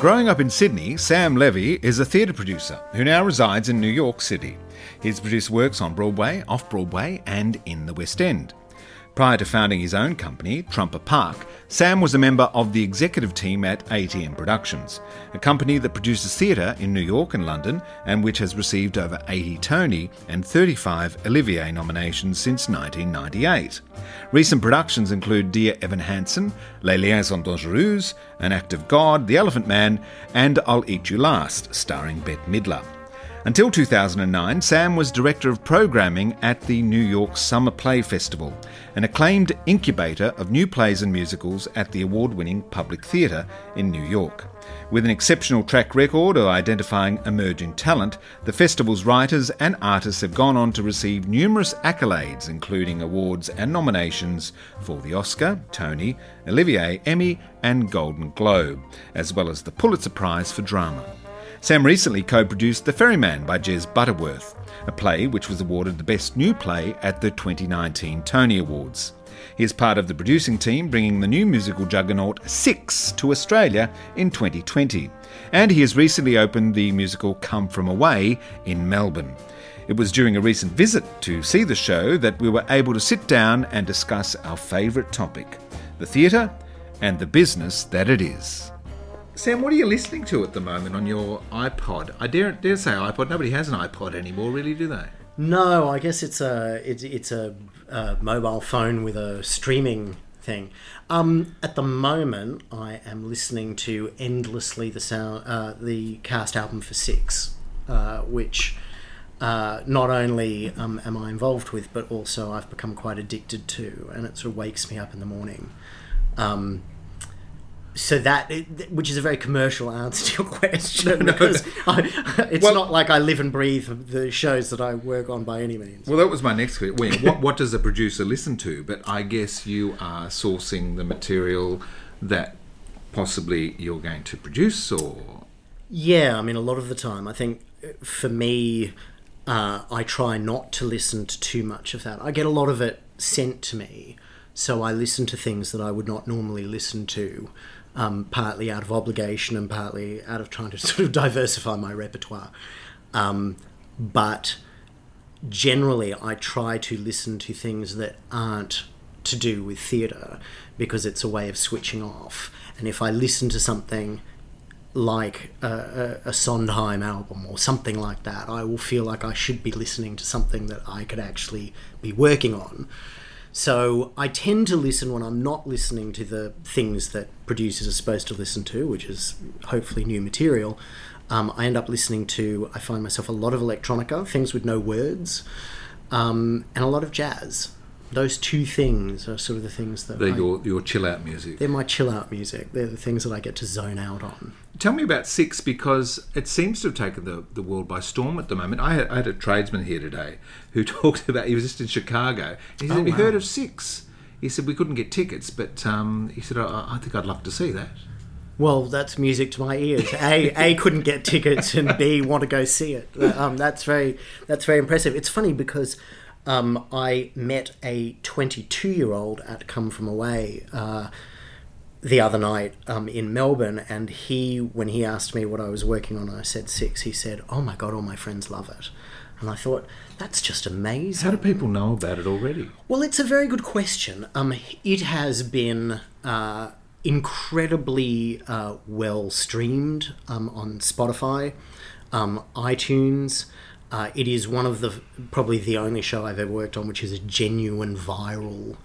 Growing up in Sydney, Sam Levy is a theatre producer who now resides in New York City. He's produced works on Broadway, off Broadway, and in the West End. Prior to founding his own company, Trumper Park, Sam was a member of the executive team at ATM Productions, a company that produces theatre in New York and London and which has received over 80 Tony and 35 Olivier nominations since 1998. Recent productions include Dear Evan Hansen, Les Liaisons Dangereuses, An Act of God, The Elephant Man, and I'll Eat You Last, starring Bette Midler. Until 2009, Sam was Director of Programming at the New York Summer Play Festival, an acclaimed incubator of new plays and musicals at the award winning Public Theatre in New York. With an exceptional track record of identifying emerging talent, the festival's writers and artists have gone on to receive numerous accolades, including awards and nominations for the Oscar, Tony, Olivier, Emmy, and Golden Globe, as well as the Pulitzer Prize for Drama. Sam recently co produced The Ferryman by Jez Butterworth, a play which was awarded the Best New Play at the 2019 Tony Awards. He is part of the producing team bringing the new musical juggernaut Six to Australia in 2020. And he has recently opened the musical Come From Away in Melbourne. It was during a recent visit to see the show that we were able to sit down and discuss our favourite topic the theatre and the business that it is. Sam, what are you listening to at the moment on your iPod? I dare dare say iPod. Nobody has an iPod anymore, really, do they? No, I guess it's a it's, it's a, a mobile phone with a streaming thing. Um, at the moment, I am listening to endlessly the sound uh, the cast album for Six, uh, which. Uh, not only um, am I involved with, but also I've become quite addicted to, and it sort of wakes me up in the morning. Um, so that which is a very commercial answer to your question no, because I, it's well, not like I live and breathe the shows that I work on by any means. Well, that was my next question. what, what does a producer listen to? But I guess you are sourcing the material that possibly you're going to produce, or yeah, I mean, a lot of the time, I think uh, for me, uh, I try not to listen to too much of that. I get a lot of it sent to me, so I listen to things that I would not normally listen to um, partly out of obligation and partly out of trying to sort of diversify my repertoire. Um, but generally, I try to listen to things that aren't to do with theatre because it's a way of switching off. And if I listen to something like a, a, a, Sondheim album or something like that, I will feel like I should be listening to something that I could actually be working on so I tend to listen when I'm not listening to the things that producers are supposed to listen to, which is hopefully new material. Um, I end up listening to, I find myself a lot of electronica, things with no words, um, and a lot of jazz those two things are sort of the things that they're I, your your chill out music. They're my chill out music. They're the things that I get to zone out on. Tell me about Six because it seems to have taken the, the world by storm at the moment. I had, I had a tradesman here today who talked about he was just in Chicago. He said, oh, "Have you heard of six? He said we couldn't get tickets, but um, he said I, I think I'd love to see that. Well, that's music to my ears. A, A couldn't get tickets, and B want to go see it. Um, that's very that's very impressive. It's funny because um, I met a 22 year old at Come From Away uh, the other night um, in Melbourne, and he, when he asked me what I was working on, I said six. He said, "Oh my god, all my friends love it," and I thought that's just amazing. How do people know about it already? Well, it's a very good question. Um, it has been. Uh, incredibly uh, well streamed um, on Spotify, um, iTunes. Uh, it is one of the probably the only show I've ever worked on which is a genuine viral,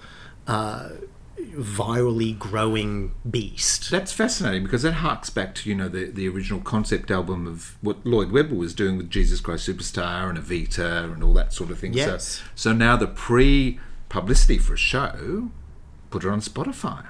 uh, virally growing beast. That's fascinating because that harks back to you know the the original concept album of what Lloyd Webber was doing with Jesus Christ Superstar and Evita and all that sort of thing. Yes. So, so now the pre publicity for a show, put it on Spotify.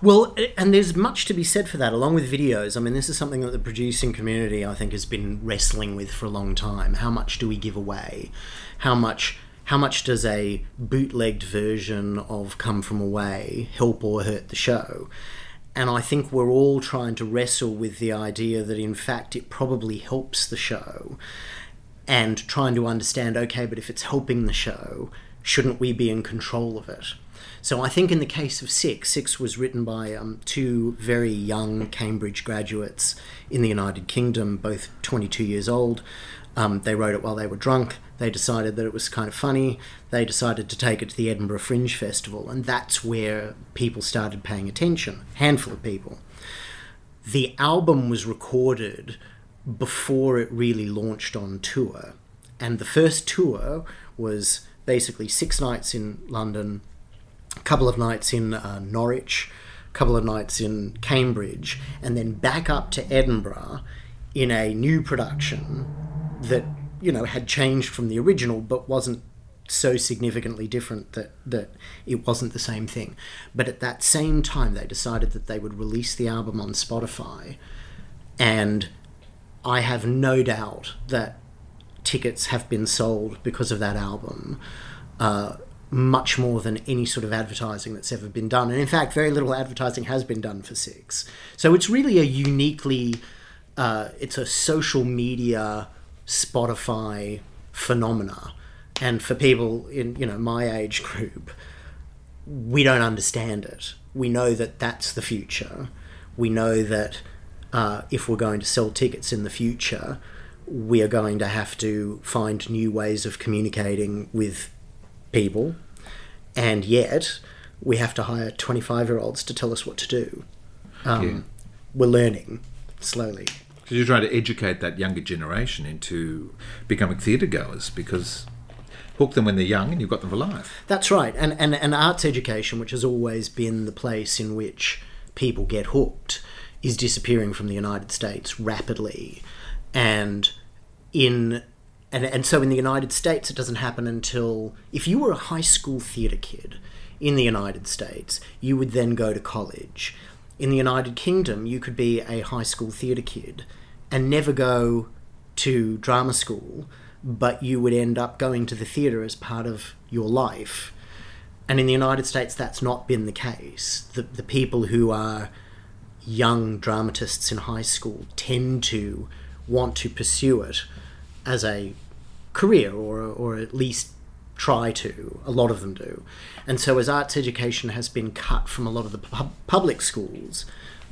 Well, and there's much to be said for that, along with videos. I mean, this is something that the producing community, I think, has been wrestling with for a long time. How much do we give away? How much? How much does a bootlegged version of Come From Away help or hurt the show? And I think we're all trying to wrestle with the idea that, in fact, it probably helps the show and trying to understand okay, but if it's helping the show, shouldn't we be in control of it? So I think in the case of Six, Six was written by um, two very young Cambridge graduates in the United Kingdom, both 22 years old. Um, they wrote it while they were drunk. They decided that it was kind of funny. They decided to take it to the Edinburgh Fringe Festival, and that's where people started paying attention. Handful of people. The album was recorded before it really launched on tour, and the first tour was basically six nights in London, a couple of nights in uh, Norwich, a couple of nights in Cambridge, and then back up to Edinburgh in a new production that you know had changed from the original, but wasn't so significantly different that that it wasn't the same thing. But at that same time, they decided that they would release the album on Spotify, and I have no doubt that tickets have been sold because of that album. Uh, much more than any sort of advertising that's ever been done. And in fact, very little advertising has been done for Six. So it's really a uniquely, uh, it's a social media Spotify phenomena. And for people in you know my age group, we don't understand it. We know that that's the future. We know that uh, if we're going to sell tickets in the future, we are going to have to find new ways of communicating with people, and yet we have to hire 25 year olds to tell us what to do. Um, Yeah. We're learning slowly. Because you're trying to educate that younger generation into becoming theatre goers because hook them when they're young and you've got them for life. That's right. And, and, and arts education, which has always been the place in which people get hooked, is disappearing from the United States rapidly. And in and, and so in the United States, it doesn't happen until if you were a high school theatre kid in the United States, you would then go to college. In the United Kingdom, you could be a high school theatre kid and never go to drama school, but you would end up going to the theatre as part of your life. And in the United States, that's not been the case. The, the people who are young dramatists in high school tend to want to pursue it as a career or, or at least try to. A lot of them do. And so, as arts education has been cut from a lot of the pub- public schools,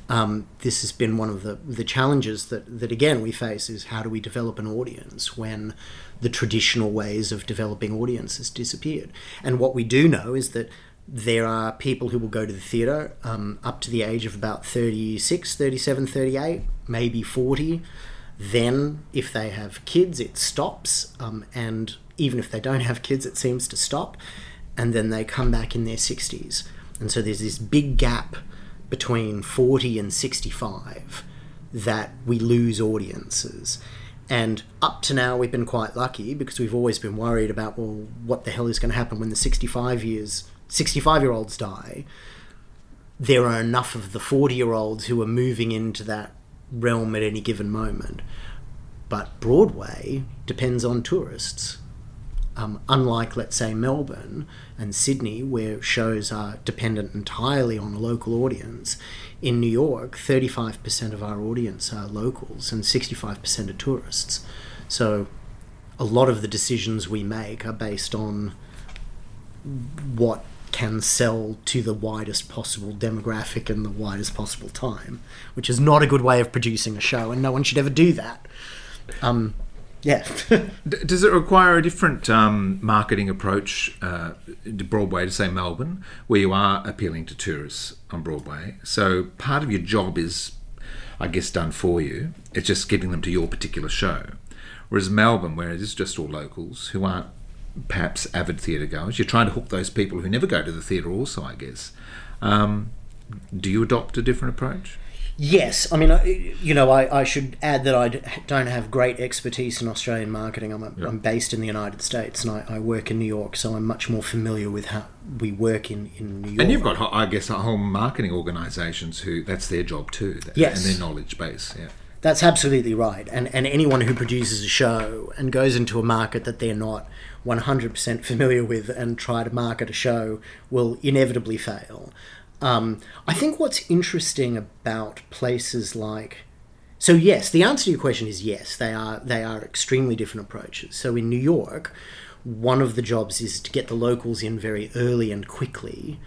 um, this has been one of the, the challenges that, that, again, we face is how do we develop an audience when the traditional ways of developing audiences disappeared? And what we do know is that there are people who will go to the theatre um, up to the age of about 36, 37, 38, maybe 40. Then, if they have kids, it stops. Um, and even if they don't have kids, it seems to stop. And then they come back in their 60s. And so there's this big gap between 40 and 65 that we lose audiences. And up to now, we've been quite lucky because we've always been worried about, well, what the hell is going to happen when the 65 years 65 year olds die, there are enough of the 40 year olds who are moving into that realm at any given moment. But Broadway depends on tourists. Um, unlike, let's say, Melbourne and Sydney, where shows are dependent entirely on a local audience, in New York, 35% of our audience are locals and 65% are tourists. So a lot of the decisions we make are based on what can sell to the widest possible demographic in the widest possible time, which is not a good way of producing a show, and no one should ever do that. Um, yeah. D- Does it require a different um, marketing approach uh, to Broadway to say Melbourne, where you are appealing to tourists on Broadway? So part of your job is, I guess, done for you. It's just getting them to your particular show. Whereas Melbourne, where it is just all locals who aren't perhaps avid theatre goers, you're trying to hook those people who never go to the theatre also, I guess. Um, do you adopt a different approach? Yes, I mean, you know, I, I should add that I don't have great expertise in Australian marketing. I'm, a, I'm based in the United States and I, I work in New York, so I'm much more familiar with how we work in, in New York. And you've got, I guess, a whole marketing organisations who that's their job too, that- Yes. and their knowledge base. Yeah. That's absolutely right. And, and anyone who produces a show and goes into a market that they're not 100% familiar with and try to market a show will inevitably fail. Um, I think what's interesting about places like So yes, the answer to your question is yes. They are they are extremely different approaches. So in New York, one of the jobs is to get the locals in very early and quickly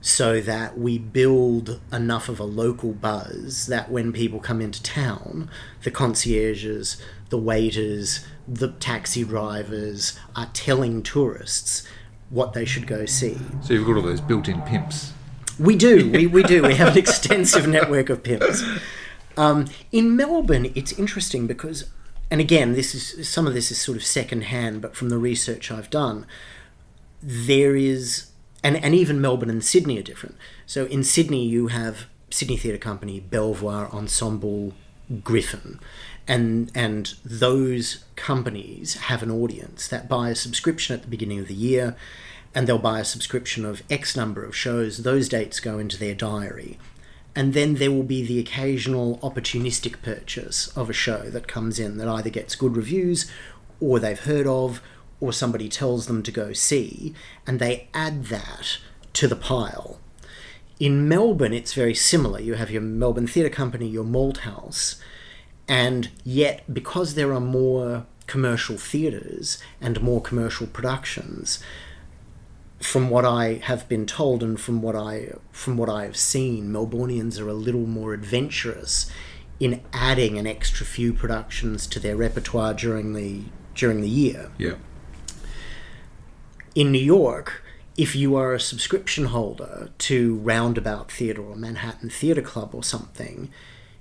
so that we build enough of a local buzz that when people come into town, the concierges, the waiters, the taxi drivers are telling tourists what they should go see. So you've got all those built in pimps. We do, we, we do. We have an extensive network of pimps. Um, in Melbourne, it's interesting because, and again, this is some of this is sort of second hand, but from the research I've done, there is and, and even Melbourne and Sydney are different. So in Sydney, you have Sydney Theatre Company, Belvoir, Ensemble, Griffin. And, and those companies have an audience that buy a subscription at the beginning of the year and they'll buy a subscription of X number of shows. Those dates go into their diary. And then there will be the occasional opportunistic purchase of a show that comes in that either gets good reviews or they've heard of or somebody tells them to go see, and they add that to the pile. In Melbourne, it's very similar. You have your Melbourne Theatre Company, your Malthouse, and yet because there are more commercial theatres and more commercial productions, from what I have been told and from what I from what I have seen, Melbournians are a little more adventurous in adding an extra few productions to their repertoire during the during the year. Yeah in New York, if you are a subscription holder to Roundabout Theatre or Manhattan Theatre Club or something,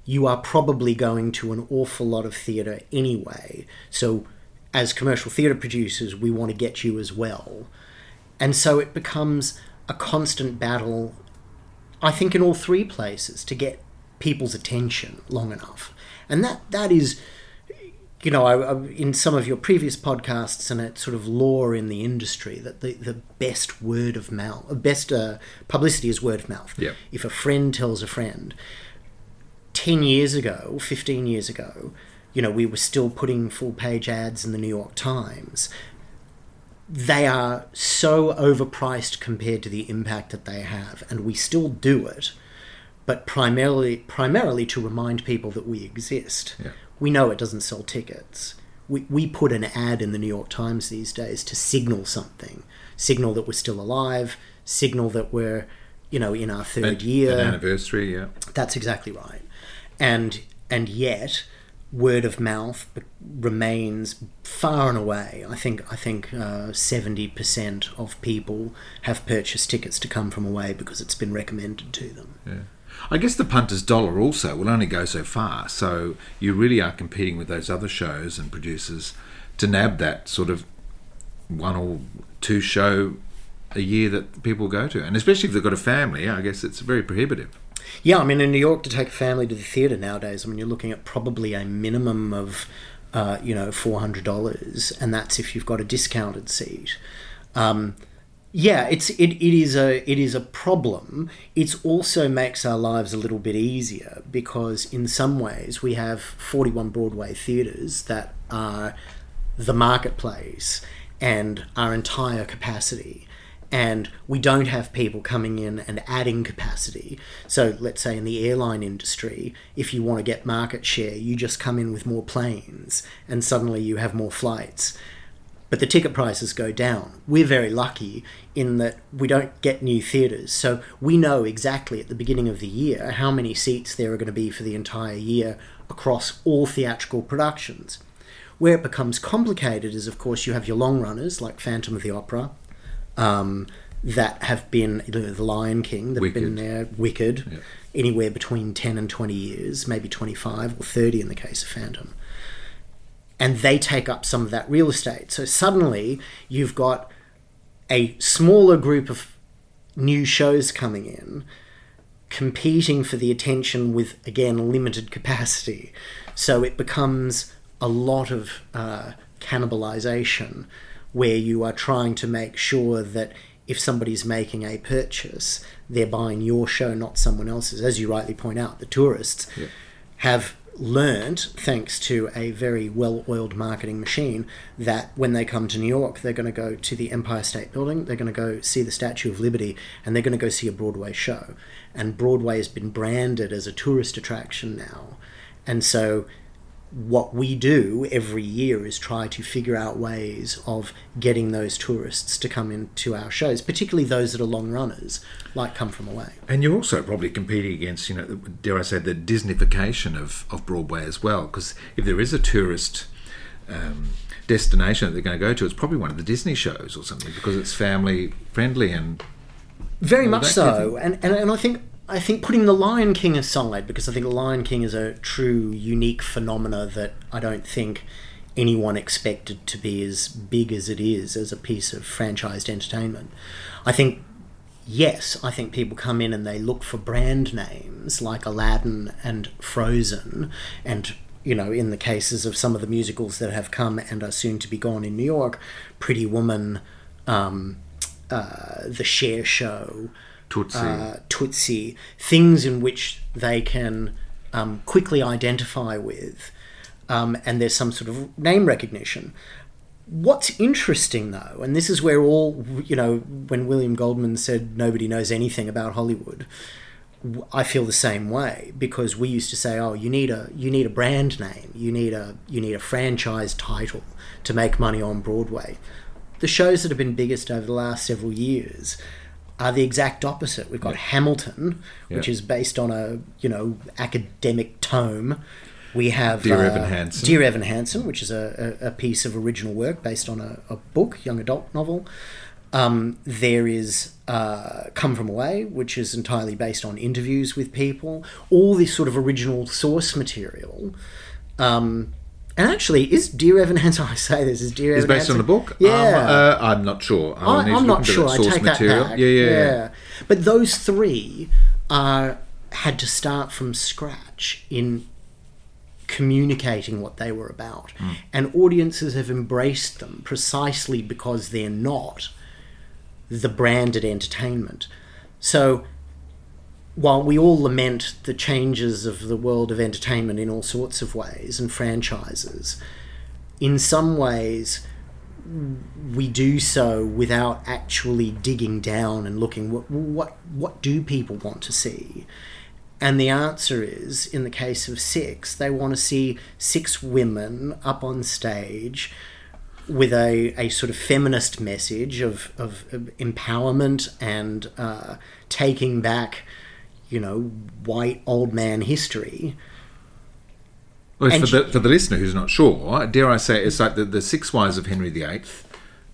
you are probably going to an awful lot of theatre anyway. So, as commercial theatre producers, we want to get you as well. And so it becomes a constant battle, I think, in all three places to get people's attention long enough. And that, that is you know, I, I, in some of your previous podcasts and it's sort of law in the industry that the, the best word of mouth, uh, best uh, publicity is word of mouth. Yep. If a friend tells a friend, 10 years ago, 15 years ago, you know, we were still putting full page ads in the New York Times. They are so overpriced compared to the impact that they have, and we still do it, but primarily primarily to remind people that we exist. Yeah we know it doesn't sell tickets. We, we put an ad in the New York Times these days to signal something, signal that we're still alive, signal that we're, you know, in our third an, year. An anniversary, yeah. That's exactly right. And and yet, word of mouth remains far and away. I think I think uh, seventy uh, percent of people have purchased tickets to come from away because it's been recommended to them. Yeah. I guess the punter's dollar also will only go so far. So you really are competing with those other shows and producers to nab that sort of one or two show a year that people go to. And especially if they've got a family, I guess it's very prohibitive. Yeah, I mean, in New York, to take a family to the theatre nowadays, I mean, you're looking at probably a minimum of, uh, you know, $400, and that's if you've got a discounted seat. Um, yeah, it's it, it is a it is a problem. It also makes our lives a little bit easier because in some ways we have 41 Broadway theatres that are the marketplace and our entire capacity. And we don't have people coming in and adding capacity. So, let's say in the airline industry, if you want to get market share, you just come in with more planes and suddenly you have more flights but the ticket prices go down. We're very lucky in that we don't get new theatres, so we know exactly at the beginning of the year how many seats there are going to be for the entire year across all theatrical productions. Where it becomes complicated is, of course, you have your long runners like Phantom of the Opera, um, that have been the Lion King that Wicked. have been there, Wicked, anywhere between ten and twenty years, maybe twenty-five or thirty in the case of Phantom and they take up some of that real estate. So suddenly you've got a smaller group of new shows coming in competing for the attention with again limited capacity so it becomes a lot of uh, cannibalization where you are trying to make sure that if somebody's making a purchase they're buying your show not someone else's as you rightly point out the tourists yeah. have learned, thanks to a very well oiled marketing machine, that when they come to New York, they're going to go to the Empire State Building, they're going to go see the Statue of Liberty, and they're going to go see a Broadway show. And Broadway has been branded as a tourist attraction now. And so what we do every year is try to figure out ways of getting those tourists to come into our shows, particularly those that are long runners, like Come From Away. And you're also probably competing against, you know, dare I say, the Disneyfication of, of Broadway as well, because if there is a tourist um, destination that they're going to go to, it's probably one of the Disney shows or something, because it's family friendly and very much so. And, and and I think I think putting the Lion King aside, because I think Lion King is a true unique phenomena that I don't think anyone expected to be as big as it is as a piece of franchised entertainment. I think, yes, I think people come in and they look for brand names like Aladdin and Frozen, and, you know, in the cases of some of the musicals that have come and are soon to be gone in New York, Pretty Woman, um, uh, The Cher Show. Tootsie. Uh, things in which they can um, quickly identify with, um, and there's some sort of name recognition. What's interesting though, and this is where all, you know, when William Goldman said nobody knows anything about Hollywood, I feel the same way because we used to say, "Oh, you need a you need a brand name, you need a you need a franchise title to make money on Broadway." The shows that have been biggest over the last several years are the exact opposite. We've got Hamilton, which is based on a you know academic tome. We have Dear uh, Evan Hansen. Dear Evan Hansen, which is a, a, a piece of original work based on a, a book, young adult novel. Um, there is uh, Come From Away, which is entirely based on interviews with people. All this sort of original source material. Um, and actually, is Dear Evan Hansen? I say this is Dear It's Evan based on the book? Yeah. Um, uh, I'm not sure. I, I'm not sure. I source take material. that back. Yeah, yeah, yeah. But those three are had to start from scratch in communicating what they were about, Hmm. and audiences have embraced them precisely because they're not the branded entertainment. So. While we all lament the changes of the world of entertainment in all sorts of ways and franchises, in some ways we do so without actually digging down and looking what what what do people want to see? And the answer is in the case of six they want to see six women up on stage with a, a sort of feminist message of, of, empowerment and uh, taking back you know white old man history Well, for, the, for the listener who's not sure, dare I say, it's like the, the Six Wives of Henry VIII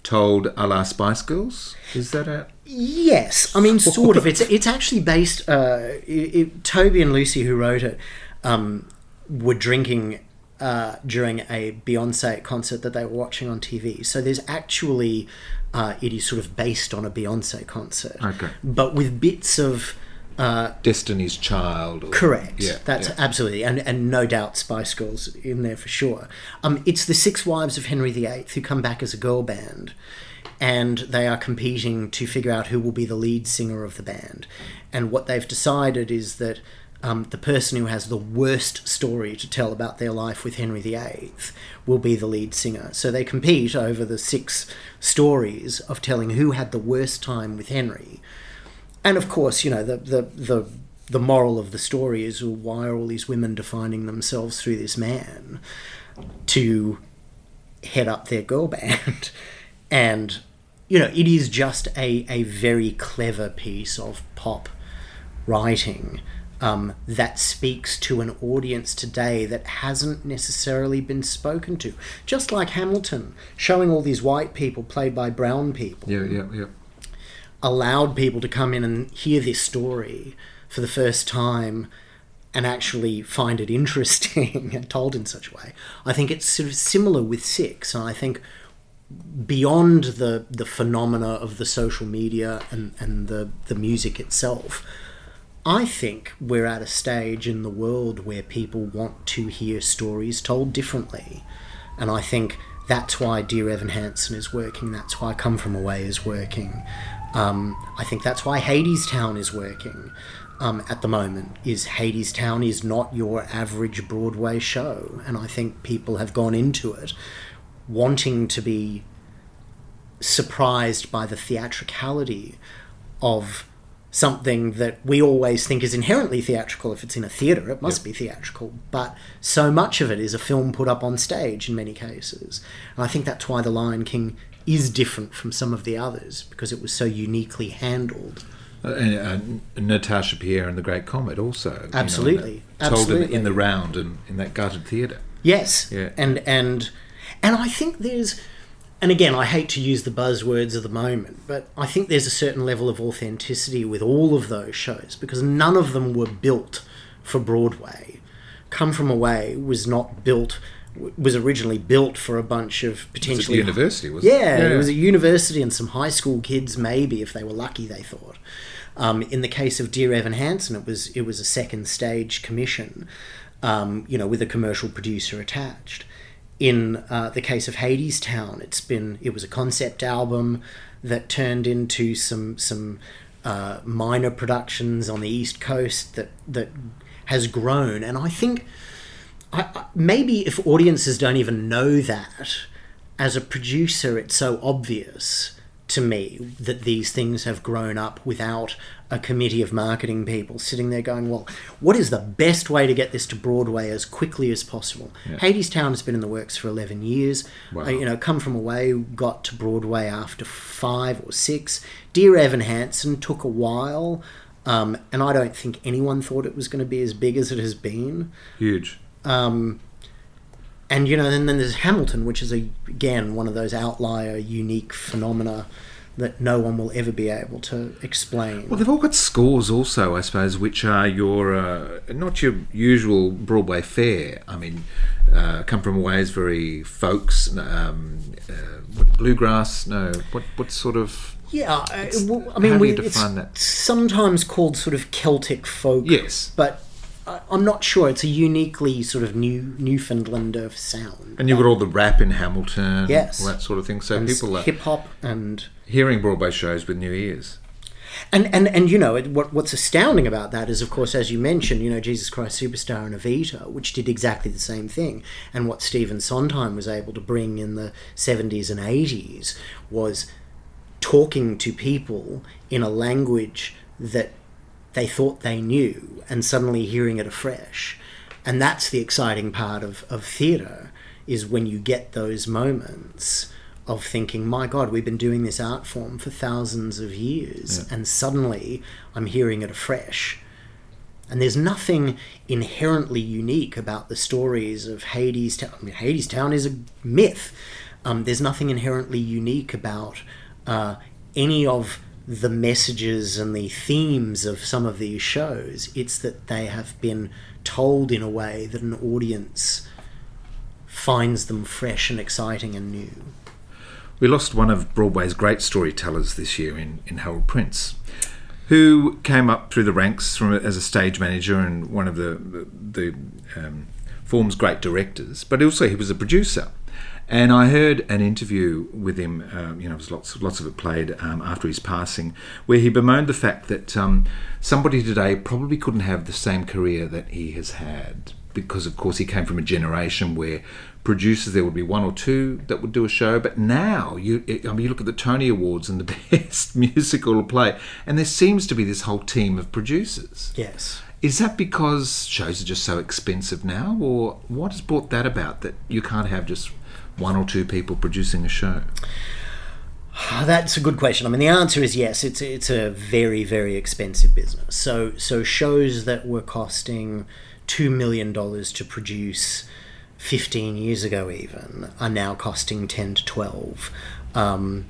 told a la Spice Girls. Is that a. Yes, I mean, sort of. It's it's actually based. Uh, it, it, Toby and Lucy, who wrote it, um, were drinking uh, during a Beyonce concert that they were watching on TV. So there's actually uh, it is sort of based on a Beyonce concert, Okay. but with bits of. Uh, Destiny's Child. Or, Correct. Yeah. That's yeah. absolutely, and and no doubt Spice Girls in there for sure. Um, it's the Six Wives of Henry VIII who come back as a girl band, and they are competing to figure out who will be the lead singer of the band. And what they've decided is that um, the person who has the worst story to tell about their life with Henry VIII will be the lead singer. So they compete over the six stories of telling who had the worst time with Henry and of course, you know the the the the moral of the story is well, why are all these women defining themselves through this man to head up their girl band? and you know, it is just a a very clever piece of pop writing. Um, that speaks to an audience today that hasn't necessarily been spoken to. Just like Hamilton, showing all these white people played by brown people Yeah, yeah, yeah. Allowed people to come in and hear this story for the first time and actually find it interesting and told in such a way. I think it's sort of similar with Six, and I think beyond the the phenomena of the social media and, and the, the music itself, I think we're at a stage in the world where people want to hear stories told differently. And I think that's why Dear Evan Hansen is working, that's why Come From Away is working. Um, I think that's why Hadestown is working um, at the moment. Is Hadestown is not your average Broadway show, and I think people have gone into it wanting to be surprised by the theatricality of something that we always think is inherently theatrical. If it's in a theatre it must be theatrical. But so much of it is a film put up on stage in many cases. And i think that's why the lion king is different from some of the others because it was so uniquely handled Uh, and, uh, Natasha Pierre and the Great Comet also. you know, Absolutely. told in, Absolutely. in the round and in that gutted theatre. Yes. Yeah. And and and I think there's and again I hate to use the buzzwords of the moment, but I think there's a certain level of authenticity with all of those shows because none of them were built for Broadway. Come From Away was not built was originally built for a bunch of It was at potentially university, was it? yeah, it was a university and some high school kids, maybe if they were lucky, they thought. Um, in the case of Dear Evan Hansen, it was it was a second stage commission, um, you know, with a commercial producer attached. In uh, the case of Hadestown, it's been it was a concept album that turned into some some uh, minor productions on the East Coast that that has grown, and I think I, maybe if audiences don't even know that, as a producer, it's so obvious to me that these things have grown up without a committee of marketing people sitting there going, well, what is the best way to get this to Broadway as quickly as possible? Hadestown has been in the works for 11 years. Wow. You know, Come From Away got to Broadway after five or six. Dear Evan Hansen took a while. Um, and I don't think anyone thought it was going to be as big as it has been. Huge. Um, and you know, and then there's Hamilton, which is a, again one of those outlier, unique phenomena that no one will ever be able to explain. Well, they've all got scores also, I suppose, which are your uh, not your usual Broadway fare. I mean, uh, Come From Away is very folks, um, uh, what, bluegrass. No, what what sort of? yeah, uh, well, I mean, we, it's define that? sometimes called sort of Celtic folk. Yes. but I'm not sure. It's a uniquely sort of new Newfoundlander sound. And you've got all the rap in Hamilton, Yes. all that sort of thing. So And people hip hop and hearing Broadway shows with new ears. And and and you know it, what what's astounding about that is, of course, as you mentioned, you know Jesus Christ Superstar and Evita, which did exactly the same thing. And what Stephen Sondheim was able to bring in the seventies and eighties was talking to people in a language that they thought they knew, and suddenly hearing it afresh. And that's the exciting part of of theatre is when you get those moments of thinking, my God, we've been doing this art form for thousands of years, and suddenly I'm hearing it afresh. And there's nothing inherently unique about the stories of Hadestown. I mean, Hadestown is a myth. Um, there's nothing inherently unique about uh, any of the messages and the themes of some of these shows. It's that they have been told in a way that an audience finds them fresh and exciting and new. We lost one of Broadway's great storytellers this year in, in Harold Prince, who came up through the ranks from as a stage manager and one of the the, um, form's great directors, but also he was a producer. And I heard an interview with him. Um, you know, was lots lots of it played um, after his passing, where he bemoaned the fact that um, somebody today probably couldn't have the same career that he has had because, of course, he came from a generation where producers there would be one or two that would do a show, but now you I mean you look at the Tony Awards and the best musical play, and there seems to be this whole team of producers. Yes. Is that because shows are just so expensive now, or what has brought that about that you can't have just one or two people producing a show? That's a good question. I mean, the answer is yes. It's it's a very very expensive business. So so shows that were costing two million dollars to produce fifteen years ago even are now costing ten to twelve. Um,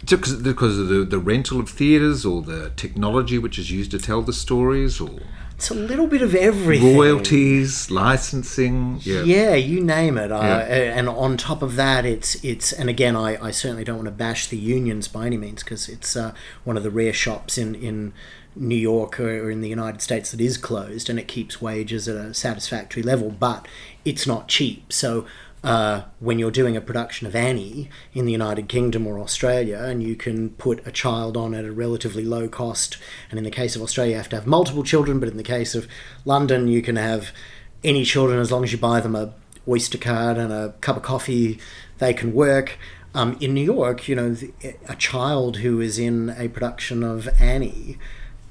because of the, the rental of theatres or the technology which is used to tell the stories or it's a little bit of everything. royalties, licensing. Yeah. Yeah, you name it. Uh, Yeah. and on top of that, it's it's and again, I, I certainly don't want to bash the unions by any means because it's uh, one of the rare shops in in New York or in the United States that is closed, and it keeps wages at a satisfactory level, but it's not cheap. So. Uh, when you're doing a production of Annie in the United Kingdom or Australia, and you can put a child on at a relatively low cost, and in the case of Australia, you have to have multiple children, but in the case of London, you can have any children as long as you buy them a oyster card and a cup of coffee they can work. Um, in new york you know a child who is in a production of annie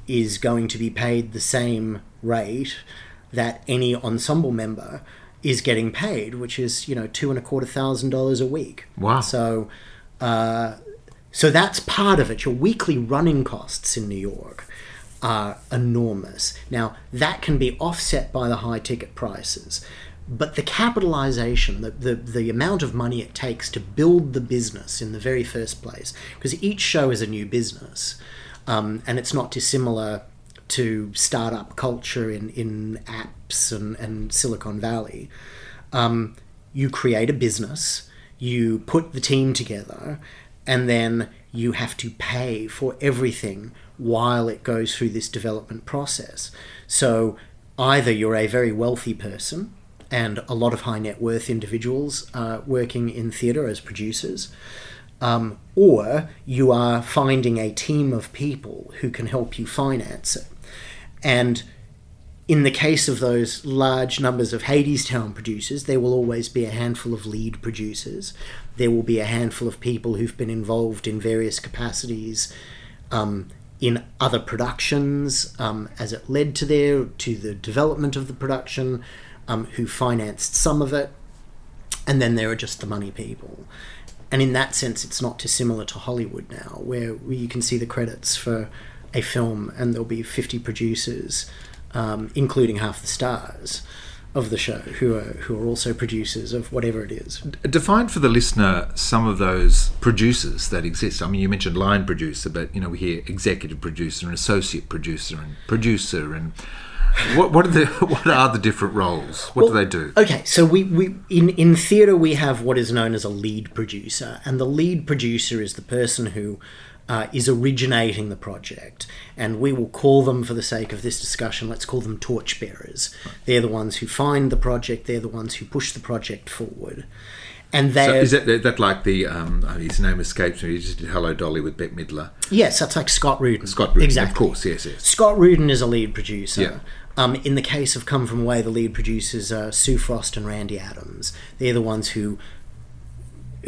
is going to be paid the same rate that any ensemble member is getting paid, which is you know two and a quarter thousand dollars a week. Wow. So, uh, so that's part of it. Your weekly running costs in New York are enormous. Now that can be offset by the high ticket prices, but the capitalization, the, the, the amount of money it takes to build the business in the very first place, because each show is a new business, um, and it's not dissimilar to startup culture in, in apps and, and Silicon Valley. Um, you create a business, you put the team together, and then you have to pay for everything while it goes through this development process. So either you're a very wealthy person and a lot of high net worth individuals uh, working in theatre as producers, um, or you are finding a team of people who can help you finance it. And in the case of those large numbers of Hadestown producers, there will always be a handful of lead producers. There will be a handful of people who've been involved in various capacities um, in other productions um, as it led to there, to the development of the production, um, who financed some of it. And then there are just the money people. And in that sense, it's not dissimilar to Hollywood now, where you can see the credits for a film and there'll be 50 producers, um, including half the stars of the show, who are who are also producers of whatever it is. Define for the listener some of those producers that exist. I mean, you mentioned line producer, but you know we hear executive producer and associate producer and producer and what what are the what are the different roles? What Well, do they do? Okay, so we, we in in theatre we have what is known as a lead producer, and the lead producer is the person who uh, is originating the project, and we will call them for the sake of this discussion. Let's call them torchbearers. They're the ones who find the project. They're the ones who push the project forward, and they So is that that like the um, oh, his name escapes me? He just did Hello Dolly with Bette Midler. yes, that's like Scott Rudin. Scott Rudin, exactly. of course, yes, yes. Scott Rudin is a lead producer. Yeah. Um, in the case of Come From Away, the lead producers are Sue Frost and Randy Adams. They're the ones who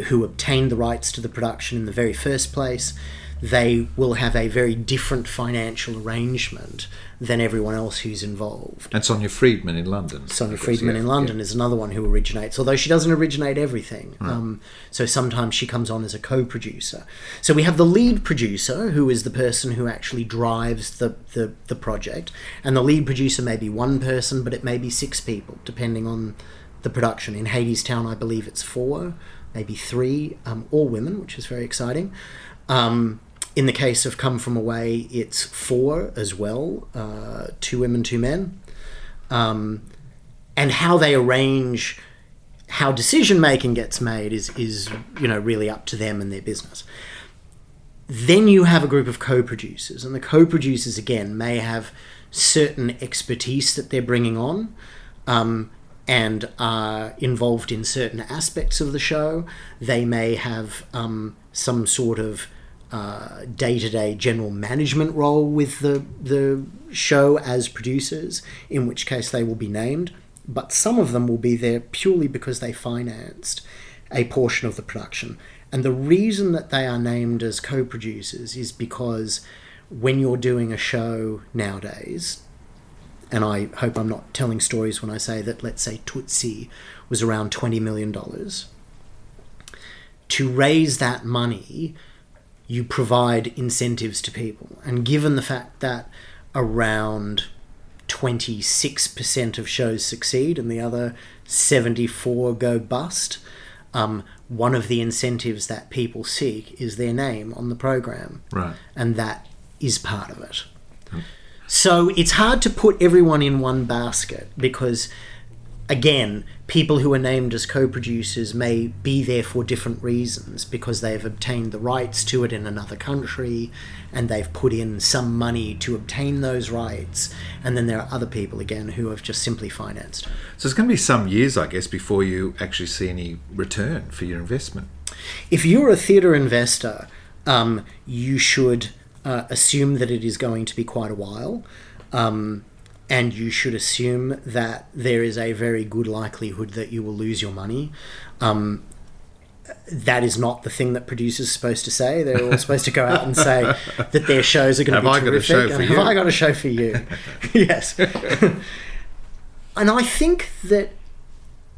who obtained the rights to the production in the very first place. They will have a very different financial arrangement than everyone else who's involved. And Sonia Friedman in London. Sonia Friedman yeah, in London is another one who originates, although she doesn't originate everything. Um, so sometimes she comes on as a co producer. So we have the lead producer, who is the person who actually drives the, the, the project. And the lead producer may be one person, but it may be six people, depending on the production. In Hadestown, I believe it's four, maybe three, um, all women, which is very exciting. Um, in the case of Come From Away, it's four as well uh, two women, two men um, and how they arrange how decision making gets made is is you know really up to them and their business. Then you have a group of co-producers, and the co-producers again may have certain expertise that they're bringing on, um, and are involved in certain aspects of the show. They may have um, some sort of uh, day-to-day general management role with the the show as producers, in which case they will be named. But some of them will be there purely because they financed a portion of the production. And the reason that they are named as co-producers is because when you're doing a show nowadays, and I hope I'm not telling stories when I say that, let's say Tootsie was around $20 million. To raise that money, you provide incentives to people. And given the fact that around 26% of shows succeed and the other 74 go bust, um, one of the incentives that people seek is their name on the program. Right. And that is part of it. So it's hard to put everyone in one basket because, again, people who are named as co producers may be there for different reasons because they've obtained the rights to it in another country and they've put in some money to obtain those rights. And then there are other people, again, who have just simply financed. So it's going to be some years, I guess, before you actually see any return for your investment. If you're a theatre investor, um, you should uh, assume that it is going to be quite a while. Um, and you should assume that there is a very good likelihood that you will lose your money. Um, that is not the thing that producers are supposed to say. They're all supposed to go out and say that their shows are going to Have be I got a terrific. show for and you? Have I got a show for you? yes. and I think that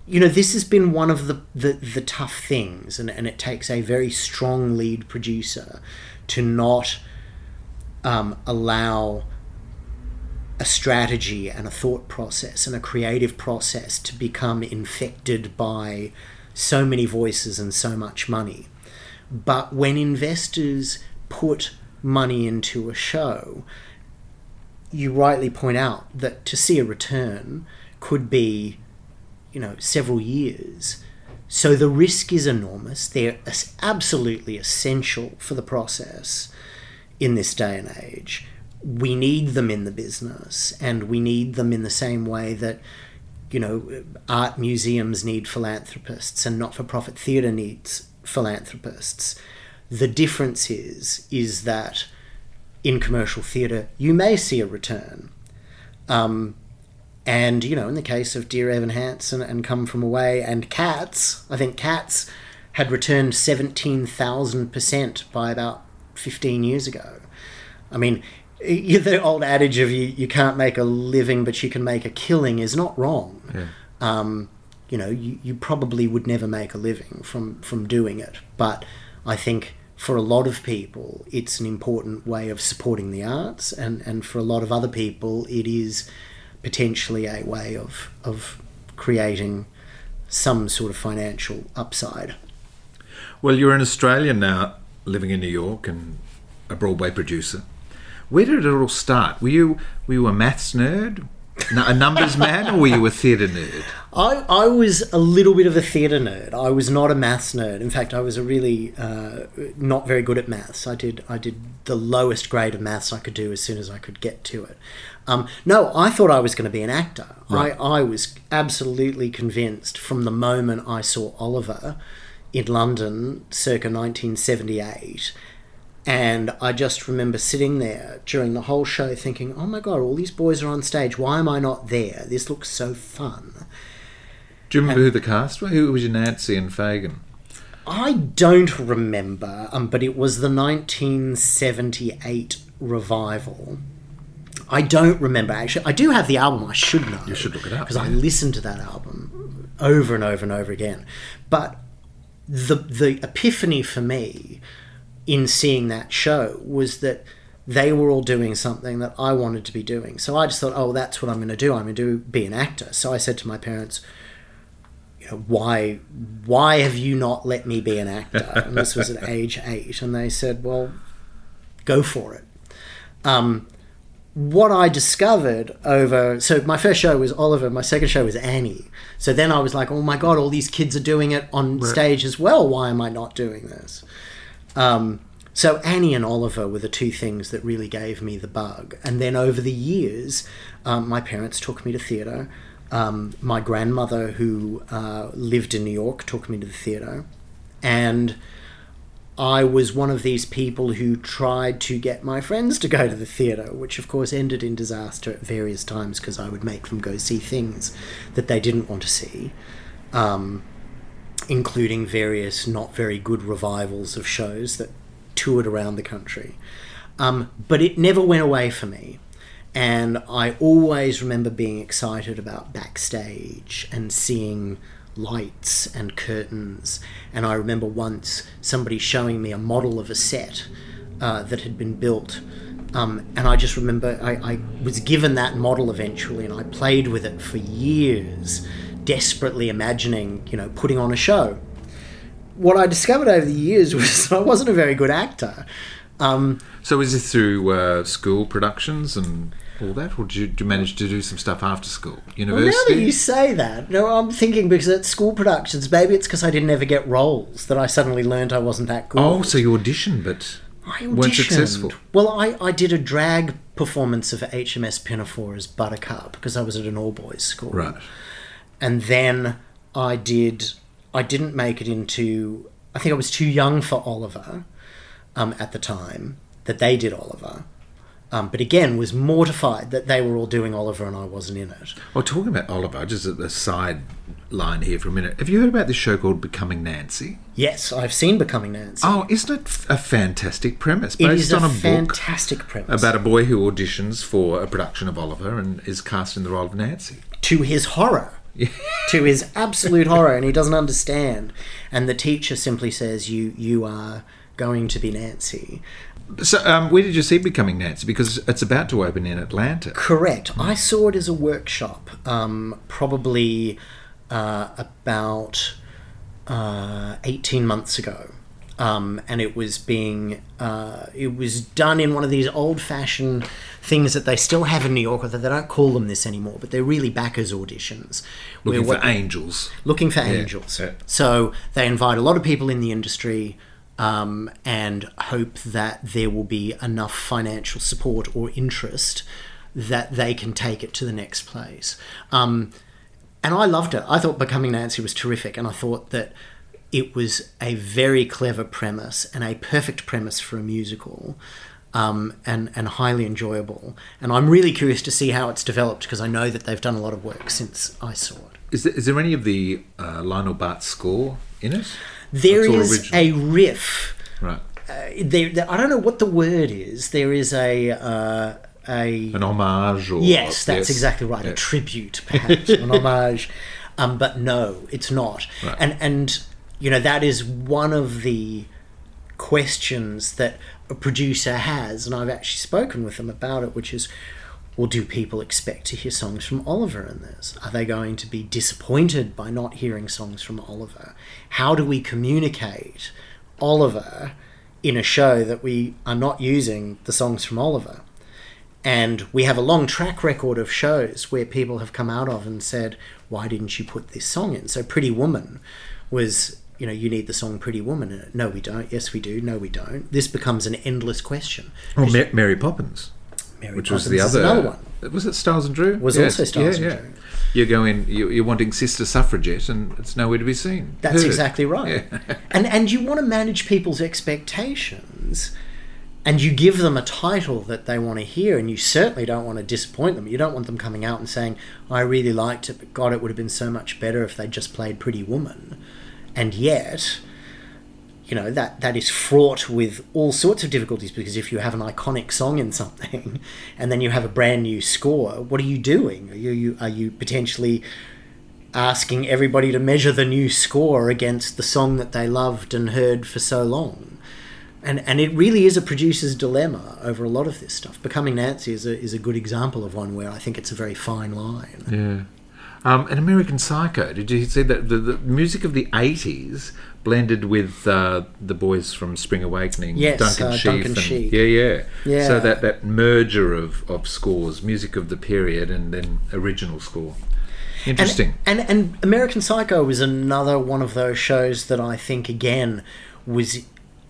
you know this has been one of the the, the tough things, and, and it takes a very strong lead producer to not um, allow a strategy and a thought process and a creative process to become infected by so many voices and so much money. But when investors put money into a show, you rightly point out that to see a return could be, you know, several years. So the risk is enormous. They're absolutely essential for the process in this day and age. We need them in the business, and we need them in the same way that, you know, art museums need philanthropists and not for profit theatre needs philanthropists. The difference is, is that in commercial theatre, you may see a return. Um, and, you know, in the case of Dear Evan Hansen and Come From Away and Cats, I think Cats had returned 17,000% by about 15 years ago. I mean, the old adage of you, you can't make a living, but you can make a killing is not wrong. Yeah. Um, you know, you, you probably would never make a living from, from doing it. But I think for a lot of people, it's an important way of supporting the arts. And, and for a lot of other people, it is potentially a way of, of creating some sort of financial upside. Well, you're an Australian now, living in New York, and a Broadway producer. Where did it all start? Were you were you a maths nerd, a numbers man, or were you a theatre nerd? I, I was a little bit of a theatre nerd. I was not a maths nerd. In fact, I was a really uh, not very good at maths. I did I did the lowest grade of maths I could do as soon as I could get to it. Um, no, I thought I was going to be an actor. Right. I, I was absolutely convinced from the moment I saw Oliver in London circa 1978. And I just remember sitting there during the whole show thinking, oh my God, all these boys are on stage. Why am I not there? This looks so fun. Do you remember who the cast were? Who was your Nancy and Fagin? I don't remember, um, but it was the 1978 revival. I don't remember actually. I do have the album. I should know. You should look it up, because I listened to that album over and over and over again. But the the epiphany for me in seeing that show was that they were all doing something that I wanted to be doing. So I just thought, oh, that's what I'm going to do. I'm going to do be an actor. So I said to my parents, you know, why why have you not let me be an actor? And this was at age eight, and they said, well, go for it. Um, what I discovered over so my first show was Oliver, my second show was Annie. So then I was like, oh my god, all these kids are doing it on stage as well. Why am I not doing this? Um, so Annie and Oliver were the two things that really gave me the bug. And then over the years, um, my parents took me to theatre. Um, my grandmother, who uh, lived in New York, took me to the theatre, and I was one of these people who tried to get my friends to go to the theatre, which of course ended in disaster at various times because I would make them go see things that they didn't want to see, um, including various not very good revivals of shows that toured around the country. Um, but it never went away for me. And I always remember being excited about backstage and seeing lights and curtains. And I remember once somebody showing me a model of a set uh, that had been built. Um, and I just remember I, I was given that model eventually, and I played with it for years, desperately imagining, you know, putting on a show. What I discovered over the years was I wasn't a very good actor. Um, So was this through uh, school productions and all that, or did you, did you manage to do some stuff after school, Well, university? now that you say that, no, I'm thinking because at school productions, maybe it's because I didn't ever get roles that I suddenly learned I wasn't that good. oh, so you auditioned, but I weren't successful. Well, I, I did a drag performance of HMS Pinafore as Buttercup because I was at an all boys school. Right. And then I did, I didn't make it into, I think I was too young for Oliver um, at the time that they did Oliver. Um, but again, was mortified that they were all doing Oliver and I wasn't in it. Well, talking about Oliver, just a side line here for a minute. Have you heard about this show called Becoming Nancy? Yes, I've seen Becoming Nancy. Oh, isn't it a fantastic premise? it Based is on a a book fantastic premise. about a boy who auditions for a production of Oliver and is cast in the role of Nancy. to his horror. to his absolute horror, and he doesn't understand. And the teacher simply says, "You, you are going to be Nancy." So, um, where did you see Becoming Nancy? Because it's about to open in Atlanta. Correct. I saw it as a workshop, um, probably uh, about uh, eighteen months ago, um, and it was being uh, it was done in one of these old-fashioned things that they still have in New York, although they don't call them this anymore. But they're really backers auditions. Looking for angels. looking for angels. yeah. So they invite a lot of people in the industry um, and hope that there will be enough financial support or interest that they can take it to the next place. Um, and I loved it. I thought Becoming Nancy was terrific, and I thought that it was a very clever premise and a perfect premise for a musical. Um, and, and highly enjoyable. And I'm really curious to see how it's developed because I know that they've done a lot of work since I saw it. Is there, is there any of the uh, Lionel Bart score in it? There is a riff. Right. Uh, there, there- I don't know what the word is. There is a uh, a An homage or. yes, that's yes. exactly right. A tribute, perhaps an homage. Um, but no, it's not. Right. And and you know that is one of the questions that a producer has, and I've actually spoken with them about it, which is. Well, do people expect to hear songs from Oliver in this? Are they going to be disappointed by not hearing songs from Oliver? How do we communicate Oliver in a show that we are not using the songs from Oliver? And we have a long track record of shows where people have come out of and said, Why didn't you put this song in? So, Pretty Woman was, you know, you need the song Pretty Woman. No, we don't. Yes, we do. No, we don't. This becomes an endless question. Or Ma- Mary Poppins. Mary Poppins. which was the other. another one. Was it Stiles and Drewe? Was also Stiles and Drewe. You're going. you, you're wanting Sister Suffragette, and it's nowhere to be seen. That's Heard. exactly right. Yeah. and and you want to manage people's expectations and you give them a title that they want to hear and you certainly don't want to disappoint them. You don't want them coming out and saying, I really liked it, but God, it would have been so much better if they just played Pretty Woman. And yet, you know, that, that is fraught with all sorts of difficulties because if you have an iconic song in something and then you have a brand new score, what are you doing? Are you, are you potentially asking everybody to measure the new score against the song that they loved and heard for so long. And and it really is a producer's dilemma over a lot of this stuff. Becoming Nancy is a, is a good example of one where I think it's a very fine line. Yeah. Um, an American Psycho. Did you see that the, the music of the '80s blended with uh, the boys from Spring Awakening? Yes, Duncan uh, Sheik. Duncan and, Sheik. Yeah, yeah, Yeah. So that that merger of, of scores, music of the period, and then original score. Interesting. And, and and American Psycho was another one of those shows that I think again was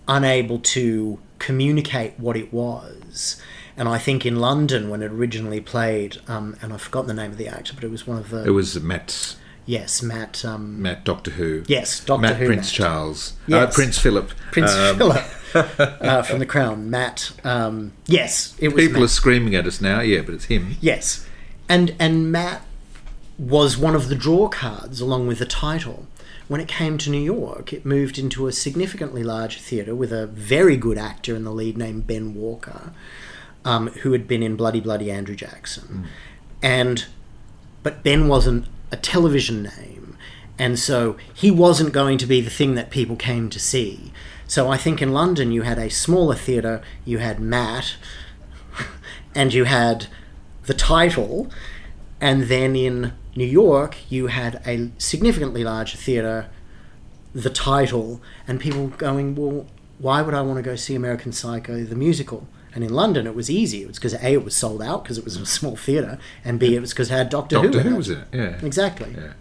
unable to communicate what it was. And I think in London when it originally played, um, and I've forgotten the name of the actor, but it was one of the it was Matt, yes Matt um, Matt Doctor Who. yes Doctor Matt Who Prince Matt. Charles. Uh, Prince Philip. Prince Um, Philip uh, from The Crown. Matt. Um, yes, it was. People Matt. are screaming at us now. Yeah, but it's him. Yes, and and Matt was one of the draw cards along with the title. When it came to New York, it moved into a significantly larger theatre with a very good actor in the lead named Ben Walker, um, who had been in Bloody Bloody Andrew Jackson, and but Ben wasn't a television name, and so he wasn't going to be the thing that people came to see. So I think in London you had a smaller theatre, you had Matt, and you had the title, and then in New York you had a significantly larger theatre, the title, and people going, well, why would I want to go see American Psycho the musical? And in London it was easy. It was because a it was sold out because it was a small theatre, and b it was because it had Doctor, Doctor Who. Who was in it. Yeah. Exactly. Yeah.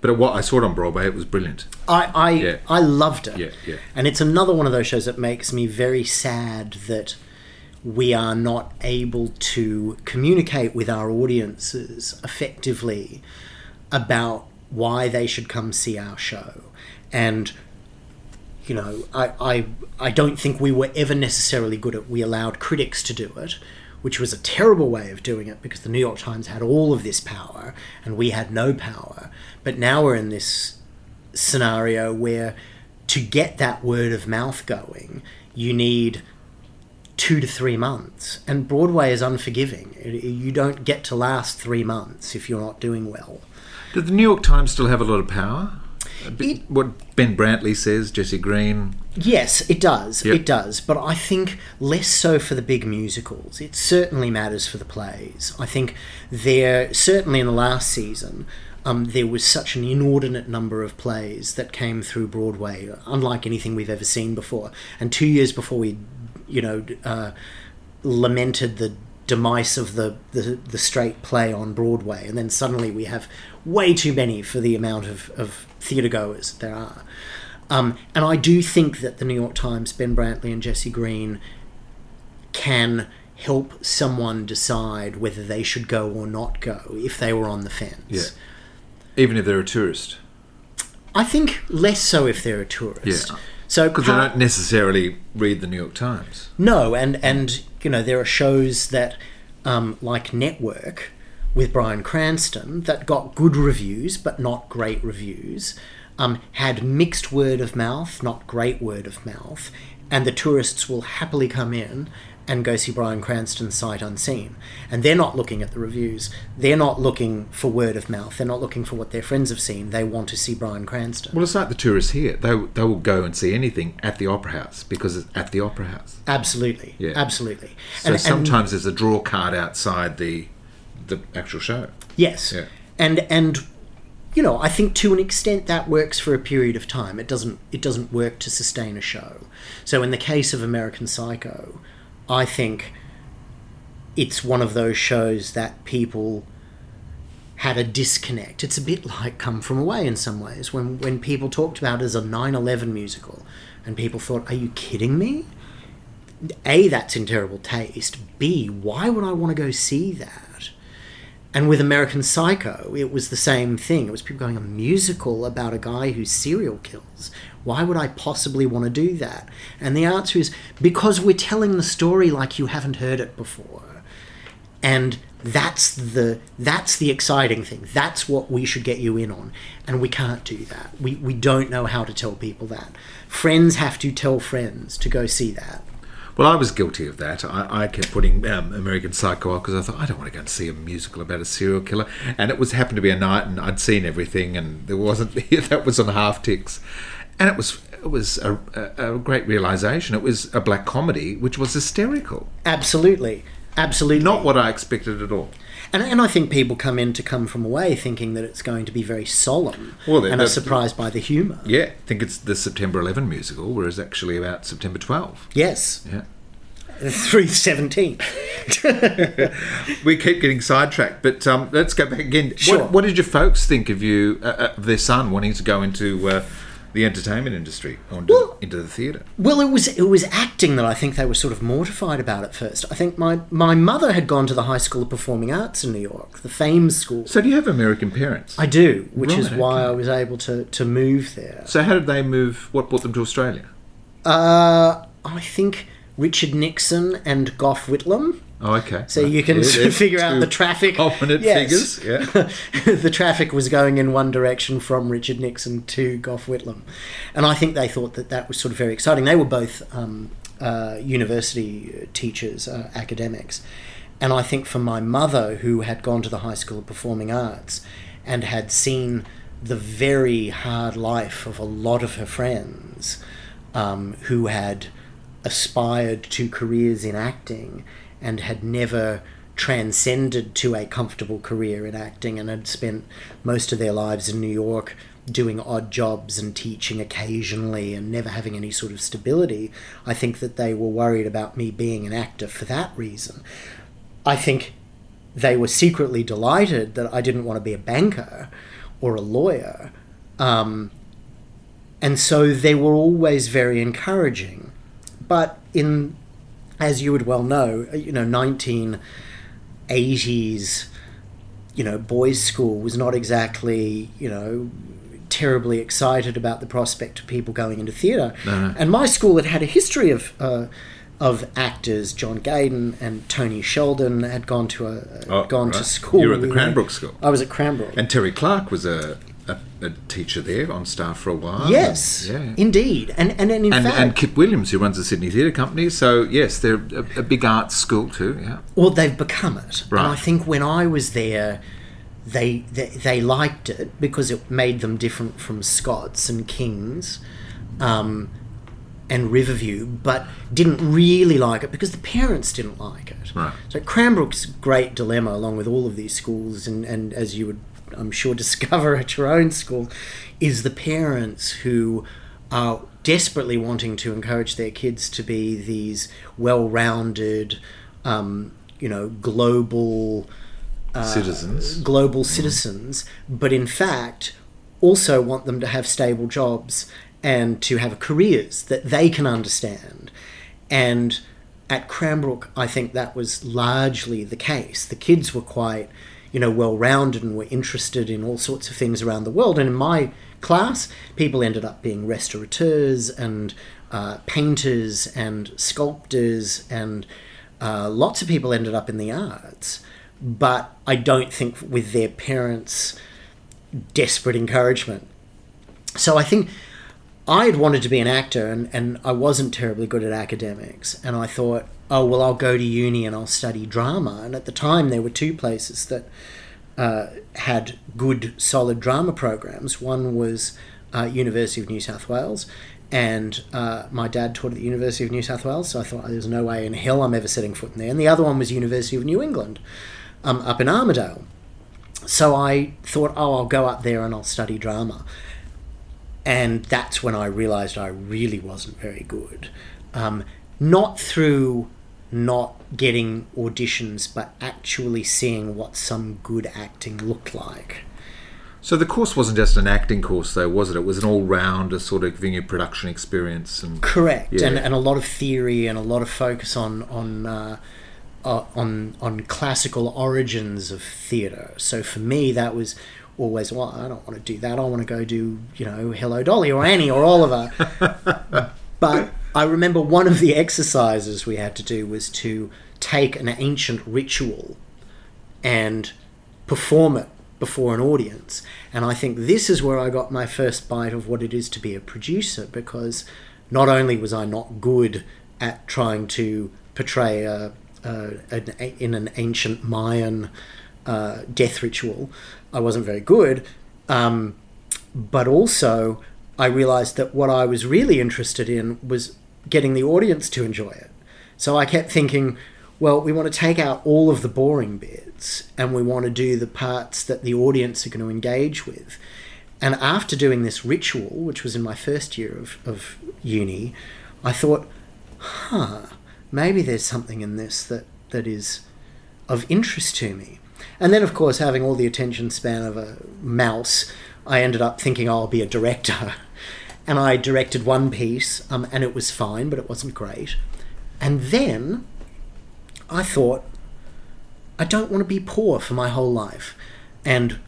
But what I saw it on Broadway, it was brilliant. I I, Yeah. I loved it. Yeah, yeah. And it's another one of those shows that makes me very sad that we are not able to communicate with our audiences effectively about why they should come see our show. And you know, I, I I don't think we were ever necessarily good at we allowed critics to do it. which was a terrible way of doing it because the New York Times had all of this power and we had no power. But now we're in this scenario where to get that word of mouth going, you need two to three months. And Broadway is unforgiving. You don't get to last three months if you're not doing well. Did the New York Times still have a lot of power? It, what Ben Brantley says, Jesse Green. Yes, it does. Yep. It does. But I think less so for the big musicals. It certainly matters for the plays. I think there, certainly in the last season, um, there was such an inordinate number of plays that came through Broadway, unlike anything we've ever seen before. And two years before we, you know, uh, lamented the demise of the, the, the straight play on Broadway, and then suddenly we have way too many for the amount of, of theatre goers there are. Um, and I do think that the New York Times, Ben Brantley and Jesse Green, can help someone decide whether they should go or not go if they were on the fence. Yeah. Even if they're a tourist. I think less so if they're a tourist. Yeah. So because they don't necessarily read the New York Times. No, and and you know there are shows that um, like Network with Bryan Cranston that got good reviews but not great reviews. Um, had mixed word of mouth, not great word of mouth, and the tourists will happily come in and go see Bryan Cranston sight unseen. And they're not looking at the reviews. They're not looking for word of mouth. They're not looking for what their friends have seen. They want to see Bryan Cranston. Well, it's like the tourists here. They, they will go and see anything at the Opera House because it's at the Opera House. Absolutely. Yeah. Absolutely. So and, sometimes and, there's a draw card outside the the actual show. Yes. Yeah. And and you know, I think to an extent that works for a period of time. It doesn't it doesn't work to sustain a show. So in the case of American Psycho, I think it's one of those shows that people had a disconnect. It's a bit like Come From Away in some ways, when, when people talked about it as a 9 11 musical, and people thought, Are you kidding me? A, that's in terrible taste. B, why would I want to go see that? And with American Psycho, it was the same thing. It was people going, a musical about a guy who serial kills. Why would I possibly want to do that? And the answer is because we're telling the story like you haven't heard it before. And that's the that's the exciting thing. That's what we should get you in on. And we can't do that. We we don't know how to tell people that. Friends have to tell friends to go see that. Well, I was guilty of that. I, I kept putting um, American Psycho on because I thought I don't want to go and see a musical about a serial killer, and it was happened to be a night, and I'd seen everything, and there wasn't that was on half ticks, and it was it was a, a, a, great realization. It was a black comedy, which was hysterical. Absolutely, absolutely. Not what I expected at all. And, and I think people come in to come from away thinking that it's going to be very solemn well, and are surprised by the humour. Yeah, I think it's the September 11 musical, whereas actually about September 12. Yes. Yeah. Through 17. we keep getting sidetracked, but um, let's go back again. Sure. What, what, did your folks think of you, uh, uh of their son wanting to go into uh, the entertainment industry or into, well, the, into the theatre? Well, it was it was acting that I think they were sort of mortified about at first. I think my my mother had gone to the High School of Performing Arts in New York, the FAME school. So do you have American parents? I do, which right, is why okay. I was able to to move there. So how did they move? What brought them to Australia? Uh, I think Richard Nixon and Gough Whitlam. Oh, okay. So you can yeah, figure out the traffic. Opposite yes. figures, yeah. the traffic was going in one direction from Richard Nixon to Gough Whitlam. And I think they thought that that was sort of very exciting. They were both um, uh, university teachers, uh, academics. And I think for my mother, who had gone to the High School of Performing Arts and had seen the very hard life of a lot of her friends um, who had aspired to careers in acting and had never transcended to a comfortable career in acting and had spent most of their lives in New York doing odd jobs and teaching occasionally and never having any sort of stability, I think that they were worried about me being an actor for that reason. I think they were secretly delighted that I didn't want to be a banker or a lawyer. Um, and so they were always very encouraging. But in as you would well know, you know, 1980s, you know, boys' school was not exactly, you know, terribly excited about the prospect of people going into theatre. No, no. And my school had had a history of uh, of actors, John Gaden and Tony Sheldon, had gone to a Oh, gone to school. You were at the. Cranbrook School. I was at Cranbrook. And Terry Clark was a, a, a teacher there on staff for a while. yes, Yeah. indeed, and and, and in and, fact, and Kip Williams, who runs the Sydney Theatre Company. So yes, they're a, a big arts school too. Yeah. Well, they've become it. Right. And I think when I was there, they, they they liked it because it made them different from Scots and Kings, um, and Riverview, but didn't really like it because the parents didn't like it. Right. So Cranbrook's great dilemma, along with all of these schools, and, and as you would, I'm sure, discover at your own school, is the parents who are desperately wanting to encourage their kids to be these well-rounded, um, you know, global Citizens. global citizens, but in fact also want them to have stable jobs and to have careers that they can understand. And at Cranbrook, I think that was largely the case. The kids were quite, you know, well rounded and were interested in all sorts of things around the world. And in my class, people ended up being restaurateurs and uh, painters and sculptors, and uh, lots of people ended up in the arts. But I don't think with their parents' desperate encouragement. So I think I had wanted to be an actor and, and I wasn't terribly good at academics. And I thought, oh, well, I'll go to uni and I'll study drama. And at the time, there were two places that uh, had good, solid drama programs. One was uh, University of New South Wales. And uh, my dad taught at the University of New South Wales, so I thought there's no way in hell I'm ever setting foot in there. And the other one was University of New England, um, up in Armidale. So I thought, oh, I'll go up there and I'll study drama and that's when I realized I really wasn't very good. Um, not through not getting auditions, but actually seeing what some good acting looked like. So the course wasn't just an acting course, though, was it? It was an all-round sort of giving you production experience and Correct, Yeah. and, and a lot of theory and a lot of focus on on uh, uh, on on classical origins of theatre. So for me, that was always well. I don't want to do that. I want to go do you know Hello Dolly or Annie or Oliver. but I remember one of the exercises we had to do was to take an ancient ritual and perform it before an audience. And I think this is where I got my first bite of what it is to be a producer because not only was I not good at trying to portray a, a, an, in an ancient Mayan uh, death ritual, I wasn't very good. Um, but also, I realized that what I was really interested in was getting the audience to enjoy it. So I kept thinking, well, we want to take out all of the boring bits and we want to do the parts that the audience are going to engage with. And after doing this ritual, which was in my first year of, of uni, I thought, huh, maybe there's something in this that, that is of interest to me. And then, of course, having all the attention span of a mouse, I ended up thinking I'll be a director. And I directed one piece, um, and it was fine, but it wasn't great. And then I thought, I don't want to be poor for my whole life. And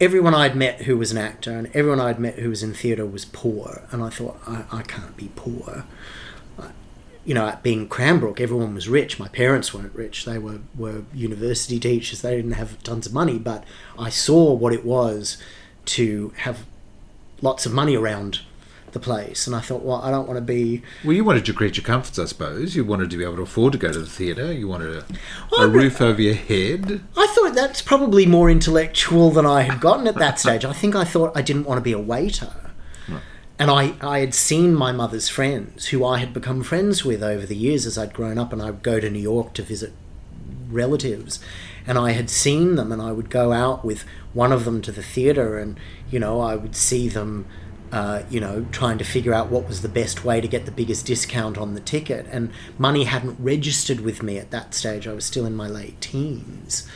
everyone I'd met who was an actor and everyone I'd met who was in theatre was poor. And I thought, I, I can't be poor. You know, being Cranbrook, everyone was rich. My parents weren't rich. They were, were university teachers. They didn't have tons of money. But I saw what it was to have lots of money around the place. And I thought, well, I don't want to be Well, you wanted to create your comforts, I suppose. You wanted to be able to afford to go to the theatre. You wanted a, Well, a roof over your head. I thought that's probably more intellectual than I had gotten at that stage. I think I thought I didn't want to be a waiter. And I, I had seen my mother's friends, who I had become friends with over the years as I'd grown up, and I would go to New York to visit relatives. And I had seen them, and I would go out with one of them to the theatre, and, you know, I would see them, uh, you know, trying to figure out what was the best way to get the biggest discount on the ticket. And money hadn't registered with me at that stage. I was still in my late teens.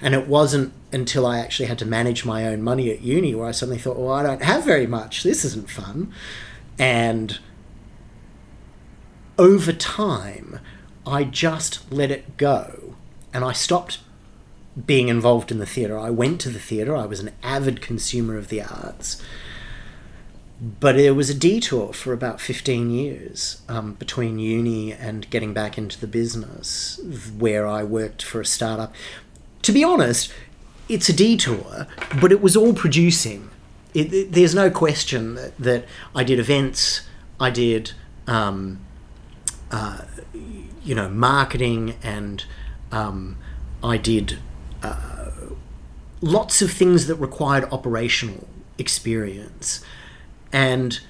And it wasn't until I actually had to manage my own money at uni where I suddenly thought, well, I don't have very much. This isn't fun. And over time, I just let it go. And I stopped being involved in the theatre. I went to the theatre. I was an avid consumer of the arts. But it was a detour for about 15 years um, between uni and getting back into the business where I worked for a startup. To be honest, it's a detour, but it was all producing. It, it, there's no question that, that I did events, I did, um, uh, you know, marketing, and um, I did uh, lots of things that required operational experience. And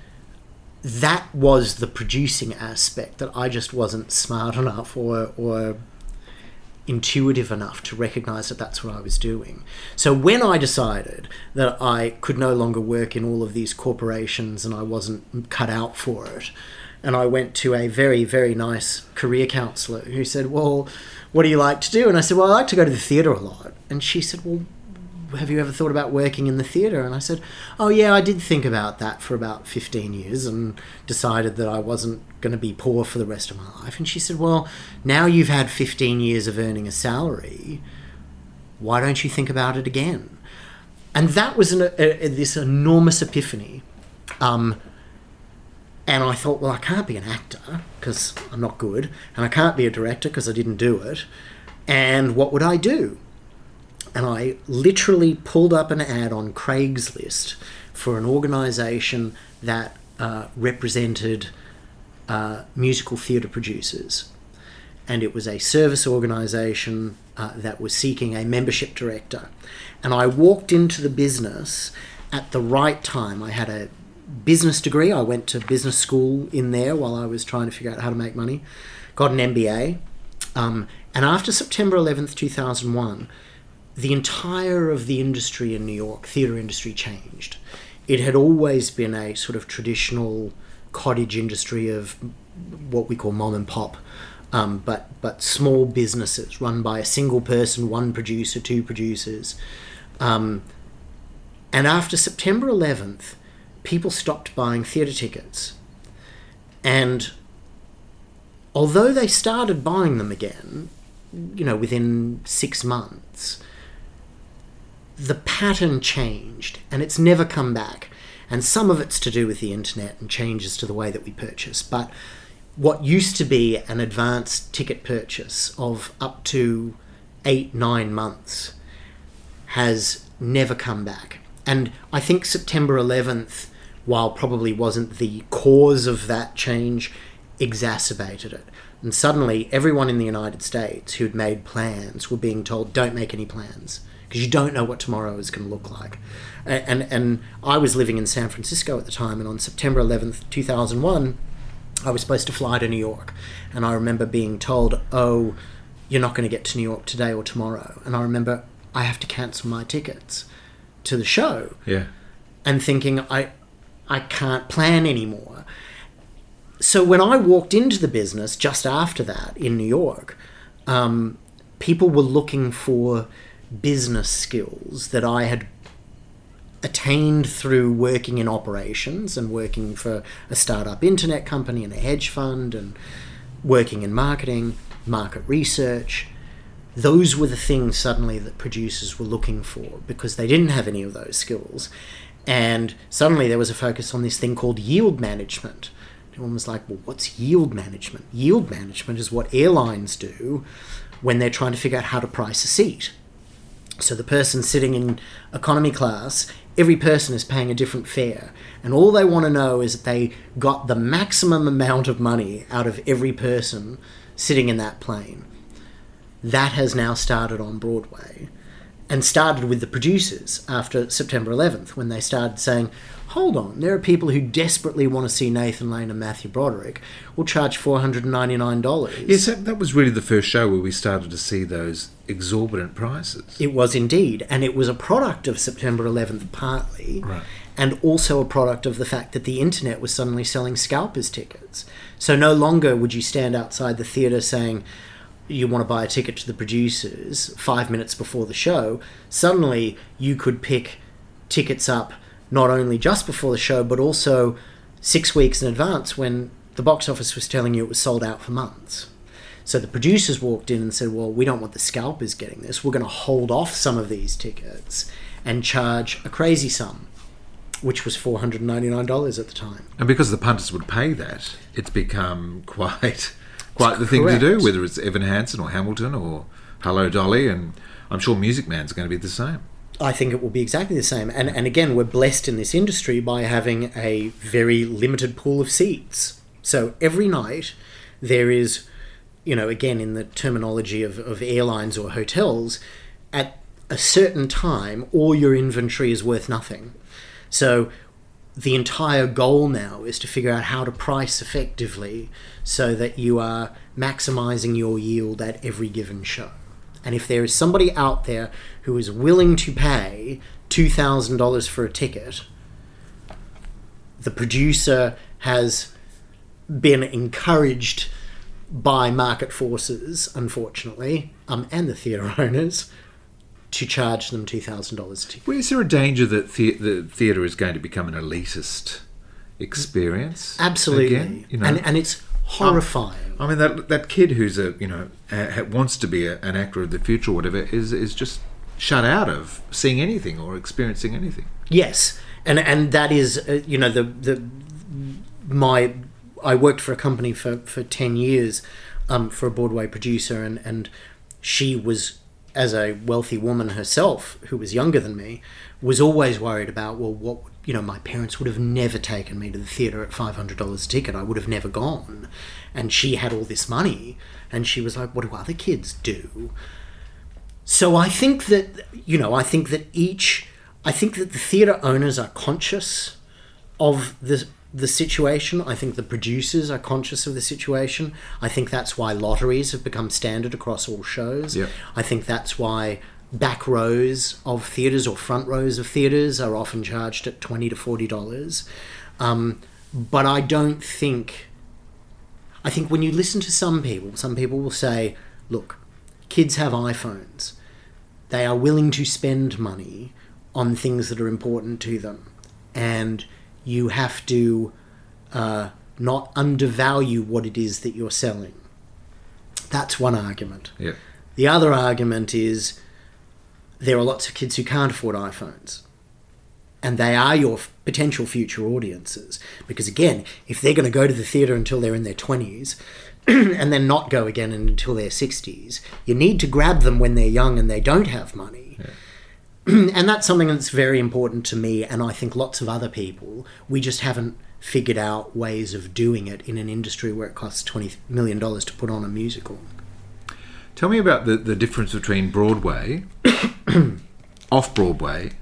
that was the producing aspect that I just wasn't smart enough or, or intuitive enough to recognize that that's what I was doing. So when I decided that I could no longer work in all of these corporations and I wasn't cut out for it, and I went to a very, very nice career counselor who said, Well, what do you like to do? And I said, Well, I like to go to the theatre a lot. And she said, Well, have you ever thought about working in the theatre? And I said, oh yeah, I did think about that for about 15 years and decided that I wasn't going to be poor for the rest of my life. And she said, well, now you've had 15 years of earning a salary, why don't you think about it again? And that was an, a, a, this enormous epiphany. Um, and I thought, well, I can't be an actor because I'm not good, and I can't be a director because I didn't do it. And what would I do? And I literally pulled up an ad on Craigslist for an organisation that uh, represented uh, musical theatre producers. And it was a service organisation uh, that was seeking a membership director. And I walked into the business at the right time. I had a business degree. I went to business school in there while I was trying to figure out how to make money. Got an MBA. Um, and after September 11th, 2001, the entire of the industry in New York, theatre industry, changed. It had always been a sort of traditional cottage industry of what we call mom and pop, um, but but small businesses run by a single person, one producer, two producers. Um, and after September 11th, people stopped buying theatre tickets. And although they started buying them again, you know, within six months, the pattern changed and it's never come back. And some of it's to do with the internet and changes to the way that we purchase. But what used to be an advanced ticket purchase of up to eight, nine months has never come back. And I think September 11th, while probably wasn't the cause of that change, exacerbated it. And suddenly, everyone in the United States who'd made plans were being told, don't make any plans because you don't know what tomorrow is going to look like. And, and, and I was living in San Francisco at the time, and on September 11th, 2001, I was supposed to fly to New York, and I remember being told, "Oh, you're not going to get to New York today or tomorrow." And I remember I have to cancel my tickets to the show. Yeah. And thinking I I can't plan anymore. So when I walked into the business just after that in New York, um, people were looking for business skills that I had attained through working in operations and working for a startup internet company and a hedge fund and working in marketing, market research. Those were the things suddenly that producers were looking for because they didn't have any of those skills. And suddenly there was a focus on this thing called yield management. Everyone was like, well, what's yield management? Yield management is what airlines do when they're trying to figure out how to price a seat. So the person sitting in economy class, every person is paying a different fare. And all they want to know is that they got the maximum amount of money out of every person sitting in that plane. That has now started on Broadway and started with the producers after September 11th when they started saying, hold on, there are people who desperately want to see Nathan Lane and Matthew Broderick. We'll charge $499. Yes, that, that was really the first show where we started to see those exorbitant prices. It was indeed. And it was a product of September 11th, partly. Right. And also a product of the fact that the internet was suddenly selling scalpers tickets. So no longer would you stand outside the theatre saying, you want to buy a ticket to the producers five minutes before the show. Suddenly you could pick tickets up not only just before the show, but also six weeks in advance when the box office was telling you it was sold out for months. So the producers walked in and said, Well, we don't want the scalpers getting this. We're going to hold off some of these tickets and charge a crazy sum. which was four hundred ninety nine dollars at the time. And because the punters would pay that, it's become quite quite the thing correct. to do. Whether it's Evan Hansen or Hamilton or Hello Dolly, and I'm sure Music Man's going to be the same. I think it will be exactly the same. And and again, we're blessed in this industry by having a very limited pool of seats. So every night there is, you know, again in the terminology of, of airlines or hotels, at a certain time all your inventory is worth nothing. So the entire goal now is to figure out how to price effectively so that you are maximizing your yield at every given show. And if there is somebody out there who is willing to pay $2,000 for a ticket, the producer has been encouraged by market forces, unfortunately, um, and the theatre owners, to charge them $2,000 a ticket. Well, is there a danger that the, the theatre is going to become an elitist experience? Absolutely. Again? You know? and, and it's horrifying. I mean, that that kid who's a you know uh, wants to be a, an actor of the future or whatever is is just shut out of seeing anything or experiencing anything. Yes, and and that is uh, you know the the my I worked for a company for for ten years um, for a Broadway producer, and and she was as a wealthy woman herself who was younger than me was always worried about well what you know my parents would have never taken me to the theater at five hundred dollars a ticket. I would have never gone, and she had all this money, and she was like, what do other kids do? So I think that you know, I think that each, I think that the theatre owners are conscious of the the situation. I think the producers are conscious of the situation. I think that's why lotteries have become standard across all shows. Yep. I think that's why back rows of theatres or front rows of theatres are often charged at twenty to forty dollars. Um, but I don't think. I think when you listen to some people, some people will say, "Look, kids have iPhones. They are willing to spend money on things that are important to them, and you have to uh, not undervalue what it is that you're selling." That's one argument. Yeah. The other argument is there are lots of kids who can't afford iPhones. And they are your f- potential future audiences. Because again, if they're going to go to the theatre until they're in their 20s and then not go again until their 60s, you need to grab them when they're young and they don't have money. and that's something that's very important to me and I think lots of other people. We just haven't figured out ways of doing it in an industry where it costs $20 million to put on a musical. Tell me about the, the difference between Broadway, off Broadway,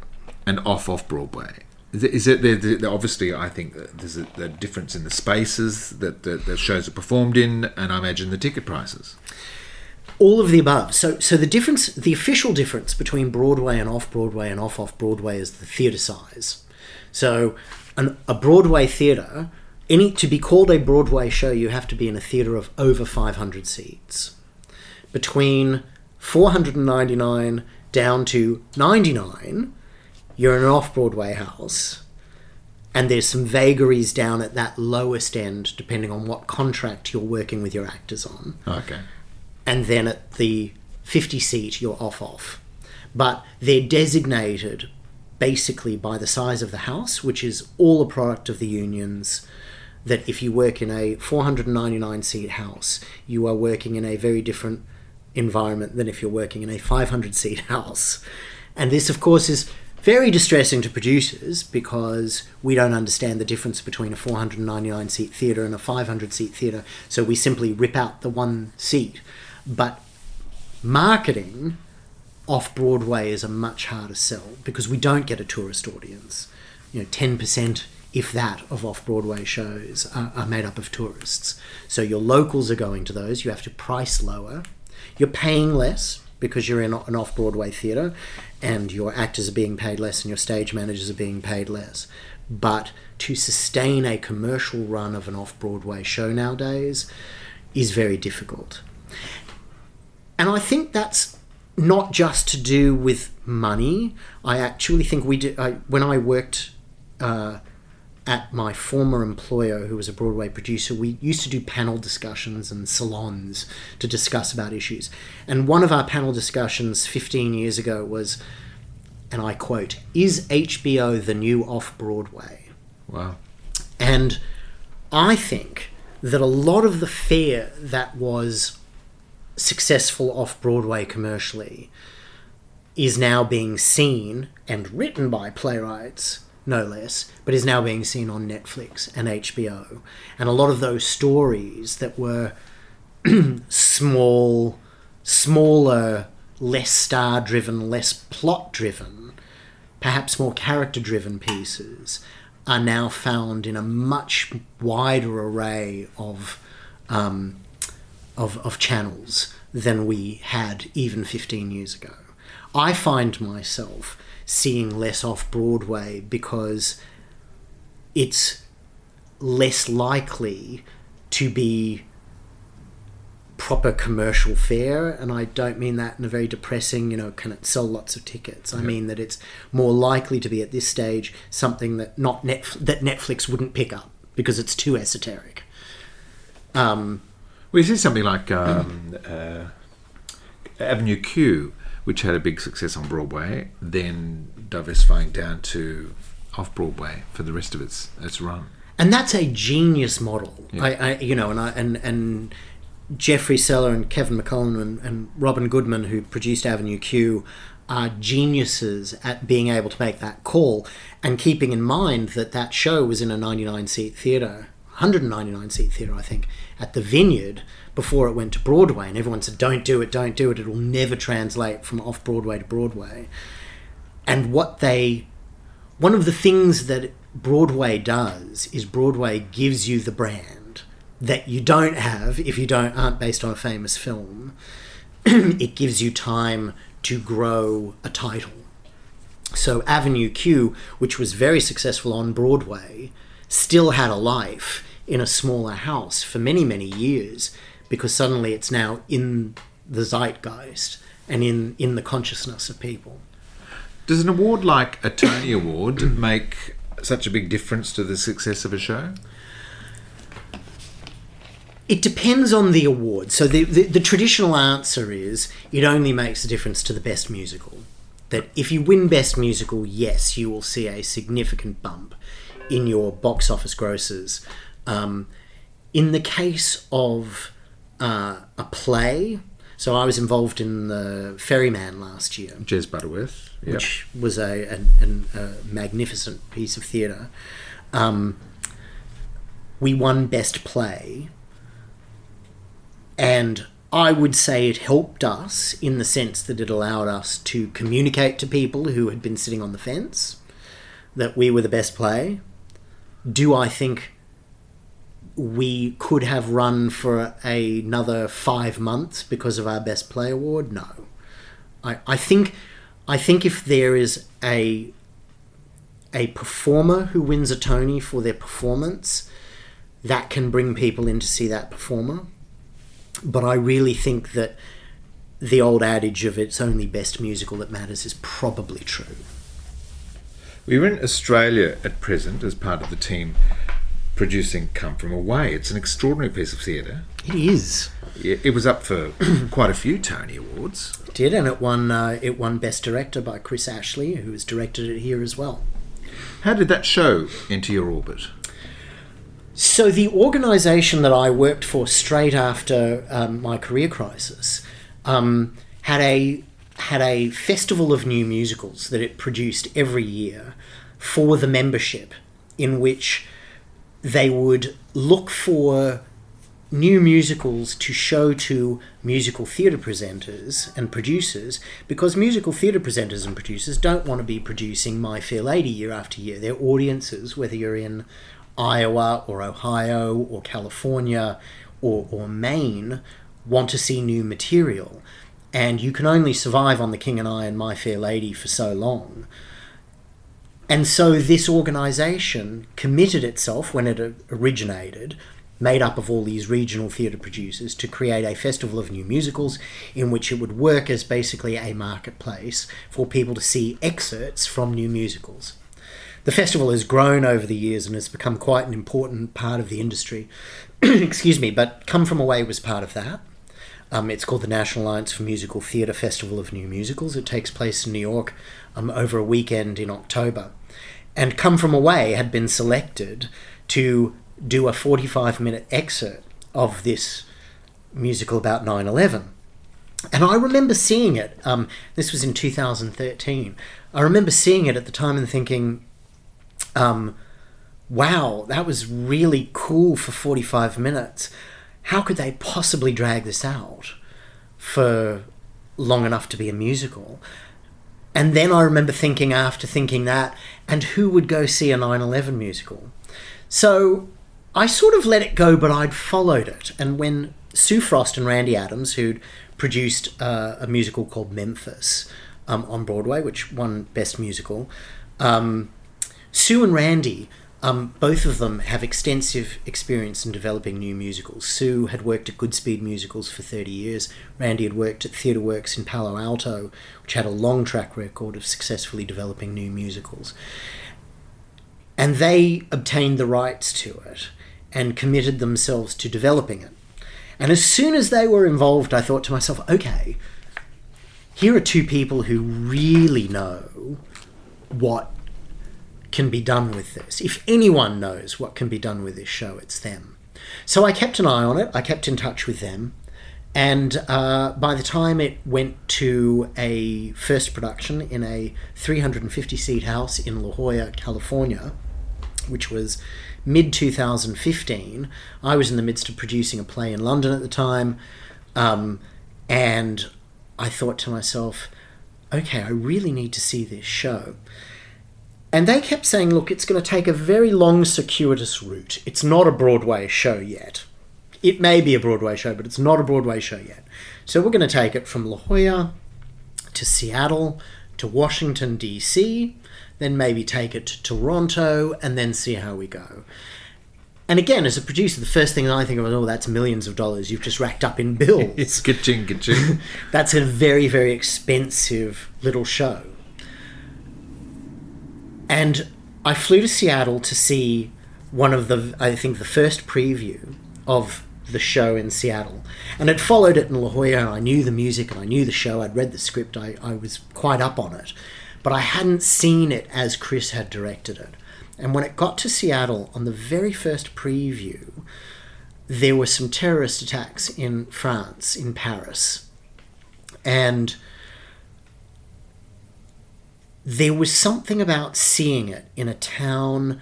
and off off Broadway. Is it, is there, obviously? I think that there's a, the difference in the spaces that the, the shows are performed in, and I imagine the ticket prices. all of the above. So, so the difference, the official difference between Broadway and off Broadway and off off Broadway is the theatre size. So, an, a Broadway theatre, any to be called a Broadway show, you have to be in a theatre of over 500 seats. Between 499 down to 99, you're in an off Broadway house. And there's some vagaries down at that lowest end, depending on what contract you're working with your actors on Okay. and then at the 50 seat you're off off. But they're designated basically by the size of the house, which is all a product of the unions. That if you work in a 499 seat house, you are working in a very different environment than if you're working in a 500 seat house. And this, of course, is very distressing to producers because we don't understand the difference between a 499 seat theatre and a 500 seat theatre, so we simply rip out the one seat. But marketing off Broadway is a much harder sell because we don't get a tourist audience. You know, 10%, if that, of off Broadway shows are, are made up of tourists. So your locals are going to those, you have to price lower. You're paying less because you're in an off Broadway theatre and your actors are being paid less and your stage managers are being paid less. But to sustain a commercial run of an off Broadway show nowadays is very difficult. And I think that's not just to do with money. I actually think we did. I, when I worked uh, at my former employer, who was a Broadway producer, we used to do panel discussions and salons to discuss about issues. And one of our panel discussions 15 years ago was and I quote, "Is HBO the new off Broadway?" Wow. And I think that a lot of the fare that was successful off Broadway commercially is now being seen and written by playwrights, no less, but is now being seen on Netflix and HBO. And a lot of those stories that were small, smaller, less star driven, less plot driven, perhaps more character driven pieces are now found in a much wider array of um, of, of channels than we had even 15 years ago. I find myself seeing less off Broadway because it's less likely to be proper commercial fare. And I don't mean that in a very depressing you know can it sell lots of tickets? I mean that it's more likely to be at this stage something that not Netf- that Netflix wouldn't pick up because it's too esoteric. Um, Well, you see something like um, uh, Avenue Q, which had a big success on Broadway, then diversifying down to off Broadway for the rest of its its run. and that's a genius model. Yeah. I, I, you know, and I, and and Jeffrey Seller and Kevin McCollum and, and Robyn Goodman, who produced Avenue Q, are geniuses at being able to make that call and keeping in mind that that show was in a 99 seat theatre, 199 seat theatre, I think, at the Vineyard before it went to Broadway, and everyone said, "Don't do it, don't do it. It'll never translate from off Broadway to Broadway." And what they one of the things that Broadway does is Broadway gives you the brand that you don't have if you don't aren't based on a famous film. it gives you time to grow a title. So Avenue Q, which was very successful on Broadway, still had a life in a smaller house for many many years because suddenly it's now in the zeitgeist and in in the consciousness of people. Does an award like a Tony Award make such a big difference to the success of a show? It depends on the award. So the, the, the traditional answer is it only makes a difference to the best musical. That if you win best musical, yes, you will see a significant bump in your box office grosses. Um, in the case of uh, a play, so I was involved in the Ferryman last year Jez Butterworth. Yep. which was a, an, an, a magnificent piece of theatre. Um, we won Best Play, and I would say it helped us in the sense that it allowed us to communicate to people who had been sitting on the fence that we were the best play. Do I think we could have run for another five months because of our Best Play award? No. I, I think I think if there is a a performer who wins a Tony for their performance, that can bring people in to see that performer. But I really think that the old adage of it's only best musical that matters is probably true. We're in Australia at present as part of the team producing Come From Away. It's an extraordinary piece of theatre. It is. It it was up for quite a few Tony Awards. It did, and it won. Uh, it won Best Director by Chris Ashley, who has directed it here as well. How did that show enter your orbit? So the organisation that I worked for straight after um, my career crisis um, had a had a festival of new musicals that it produced every year for the membership, in which they would look for new musicals to show to musical theatre presenters and producers because musical theatre presenters and producers don't want to be producing My Fair Lady year after year. Their audiences, whether you're in Iowa or Ohio or California or, or Maine, want to see new material. And you can only survive on The King and I and My Fair Lady for so long. And so this organization committed itself when it originated, made up of all these regional theatre producers, to create a festival of new musicals in which it would work as basically a marketplace for people to see excerpts from new musicals. The festival has grown over the years and has become quite an important part of the industry. Excuse me, but Come From Away was part of that. Um, it's called the National Alliance for Musical Theatre Festival of New Musicals. It takes place in New York um, over a weekend in October. And Come From Away had been selected to do a 45 minute excerpt of this musical about 9 11. And I remember seeing it, um, this was in 2013. I remember seeing it at the time and thinking, um, wow, that was really cool for 45 minutes. How could they possibly drag this out for long enough to be a musical? And then I remember thinking, after thinking that, and who would go see a 9 11 musical? So I sort of let it go, but I'd followed it. And when Sue Frost and Randy Adams, who'd produced uh, a musical called Memphis um, on Broadway, which won Best Musical, um, Sue and Randy, um, both of them have extensive experience in developing new musicals. Sue had worked at Goodspeed Musicals for 30 years. Randy had worked at Theatre Works in Palo Alto, which had a long track record of successfully developing new musicals. And they obtained the rights to it and committed themselves to developing it. And as soon as they were involved, I thought to myself, okay, here are two people who really know what can be done with this. If anyone knows what can be done with this show, it's them. So I kept an eye on it, I kept in touch with them. And uh, by the time it went to a first production in a 350 seat house in La Jolla, California, which was mid 2015, I was in the midst of producing a play in London at the time. Um, and I thought to myself, okay, I really need to see this show. And they kept saying, look, it's going to take a very long, circuitous route. It's not a Broadway show yet. It may be a Broadway show, but it's not a Broadway show yet. So we're going to take it from La Jolla to Seattle to Washington, D.C., then maybe take it to Toronto, and then see how we go. And again, as a producer, the first thing I think of is, oh, that's millions of dollars you've just racked up in bills. it's ka-ching, ka-ching. that's a very, very expensive little show. And I flew to Seattle to see one of the, I think, the first preview of the show in Seattle. And had followed it in La Jolla. I knew the music and I knew the show. I'd read the script. I, I was quite up on it. But I hadn't seen it as Chris had directed it. And when it got to Seattle on the very first preview, there were some terrorist attacks in France, in Paris. And there was something about seeing it in a town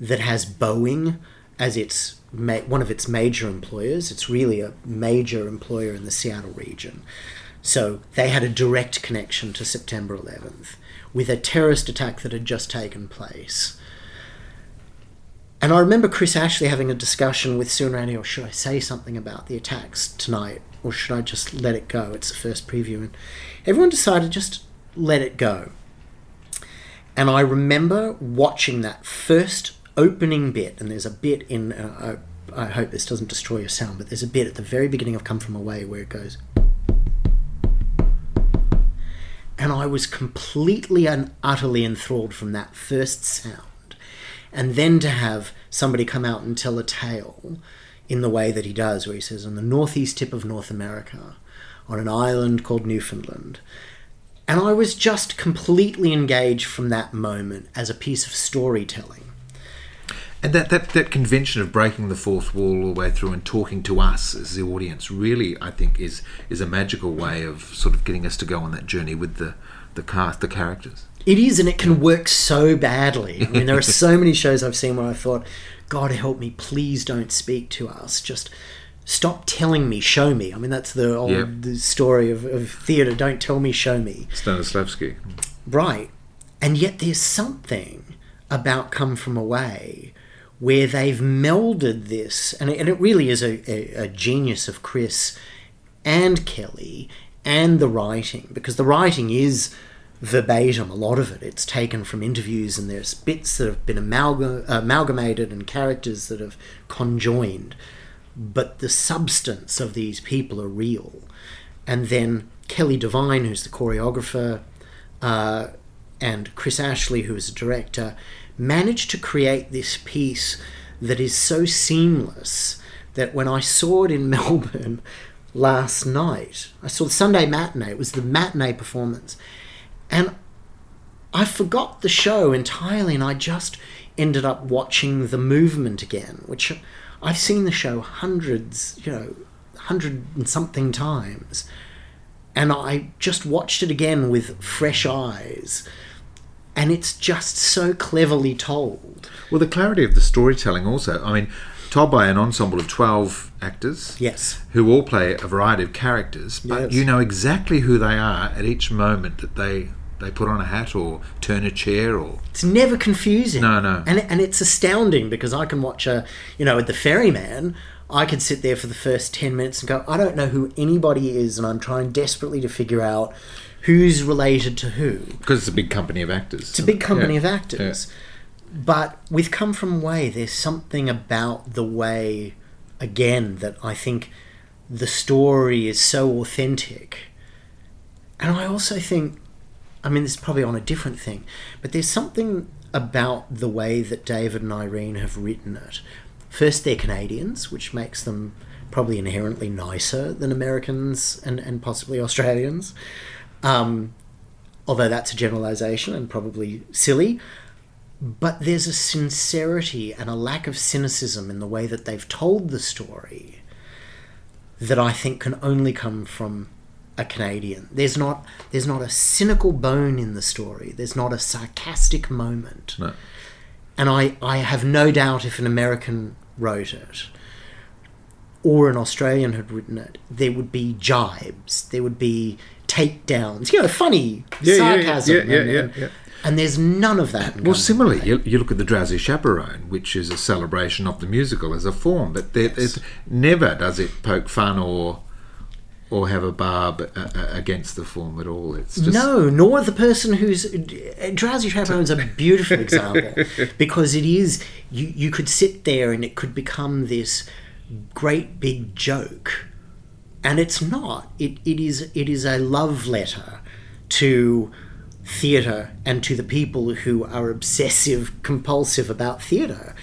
that has Boeing as its ma- one of its major employers. It's really a major employer in the Seattle region. So they had a direct connection to September 11th with a terrorist attack that had just taken place. And I remember Chris Ashley having a discussion with Sue and Randy, or should I say something about the attacks tonight, or should I just let it go? It's the first preview. And everyone decided just let it go. And I remember watching that first opening bit, and there's a bit in, uh, I, I hope this doesn't destroy your sound, but there's a bit at the very beginning of Come From Away where it goes. And I was completely and utterly enthralled from that first sound. And then to have somebody come out and tell a tale in the way that he does, where he says, on the northeast tip of North America, on an island called Newfoundland, and I was just completely engaged from that moment as a piece of storytelling. And that, that, that convention of breaking the fourth wall all the way through and talking to us as the audience really, I think, is is a magical way of sort of getting us to go on that journey with the, the cast, the characters. It is, and it can work so badly. I mean, there are so many shows I've seen where I thought, God help me, please don't speak to us. Just stop telling me, show me. I mean, that's the old Yep. the story of, of theatre. Don't tell me, show me. Stanislavski. Right. And yet there's something about Come From Away where they've melded this, and it, and it really is a, a, a genius of Chris and Kelly and the writing, because the writing is verbatim, a lot of it. It's taken from interviews, and there's bits that have been amalgam- uh, amalgamated and characters that have conjoined. But the substance of these people are real. And then Kelly Devine, who's the choreographer, uh, and Chris Ashley, who is a director, managed to create this piece that is so seamless that when I saw it in Melbourne, last night. I saw the Sunday matinee. It was the matinee performance. And I forgot the show entirely and I just ended up watching the movement again, which I've seen the show hundreds, you know, hundred and something times. And I just watched it again with fresh eyes. And it's just so cleverly told. Well, the clarity of the storytelling also. I mean, told by an ensemble of 12 actors. Yes. Who all play a variety of characters, but Yes. you know exactly who they are at each moment that they they put on a hat or turn a chair or It's never confusing. No, no. And and it's astounding because I can watch a, you know, at the Ferryman, I could sit there for the first 10 minutes and go, I don't know who anybody is and I'm trying desperately to figure out who's related to who. because it's a big company of actors. It's a big company of actors. But with Come From Way, there's something about the way, again, that I think the story is so authentic. And I also think, I mean, this is probably on a different thing, but there's something about the way that David and Irene have written it. First, they're Canadians, which makes them probably inherently nicer than Americans and, and possibly Australians. Um, although that's a generalization and probably silly. But there's a sincerity and a lack of cynicism in the way that they've told the story that I think can only come from a Canadian. There's not there's not a cynical bone in the story. There's not a sarcastic moment. No. And I, I have no doubt if an American wrote it or an Australian had written it, there would be jibes, there would be takedowns, you know, funny Yeah, sarcasm. yeah, yeah, and, yeah, and- yeah. and there's none of that. Well, similarly, you, you look at the Drowsy Chaperone, which is a celebration of the musical as a form, but there, Yes. it never does it poke fun or or have a barb uh, uh, against the form at all. It's just no, nor the person who's Drowsy Chaperone's a beautiful example because it is you. You could sit there and it could become this great big joke, and it's not. It it is it is a love letter to theatre and to the people who are obsessive compulsive about theatre,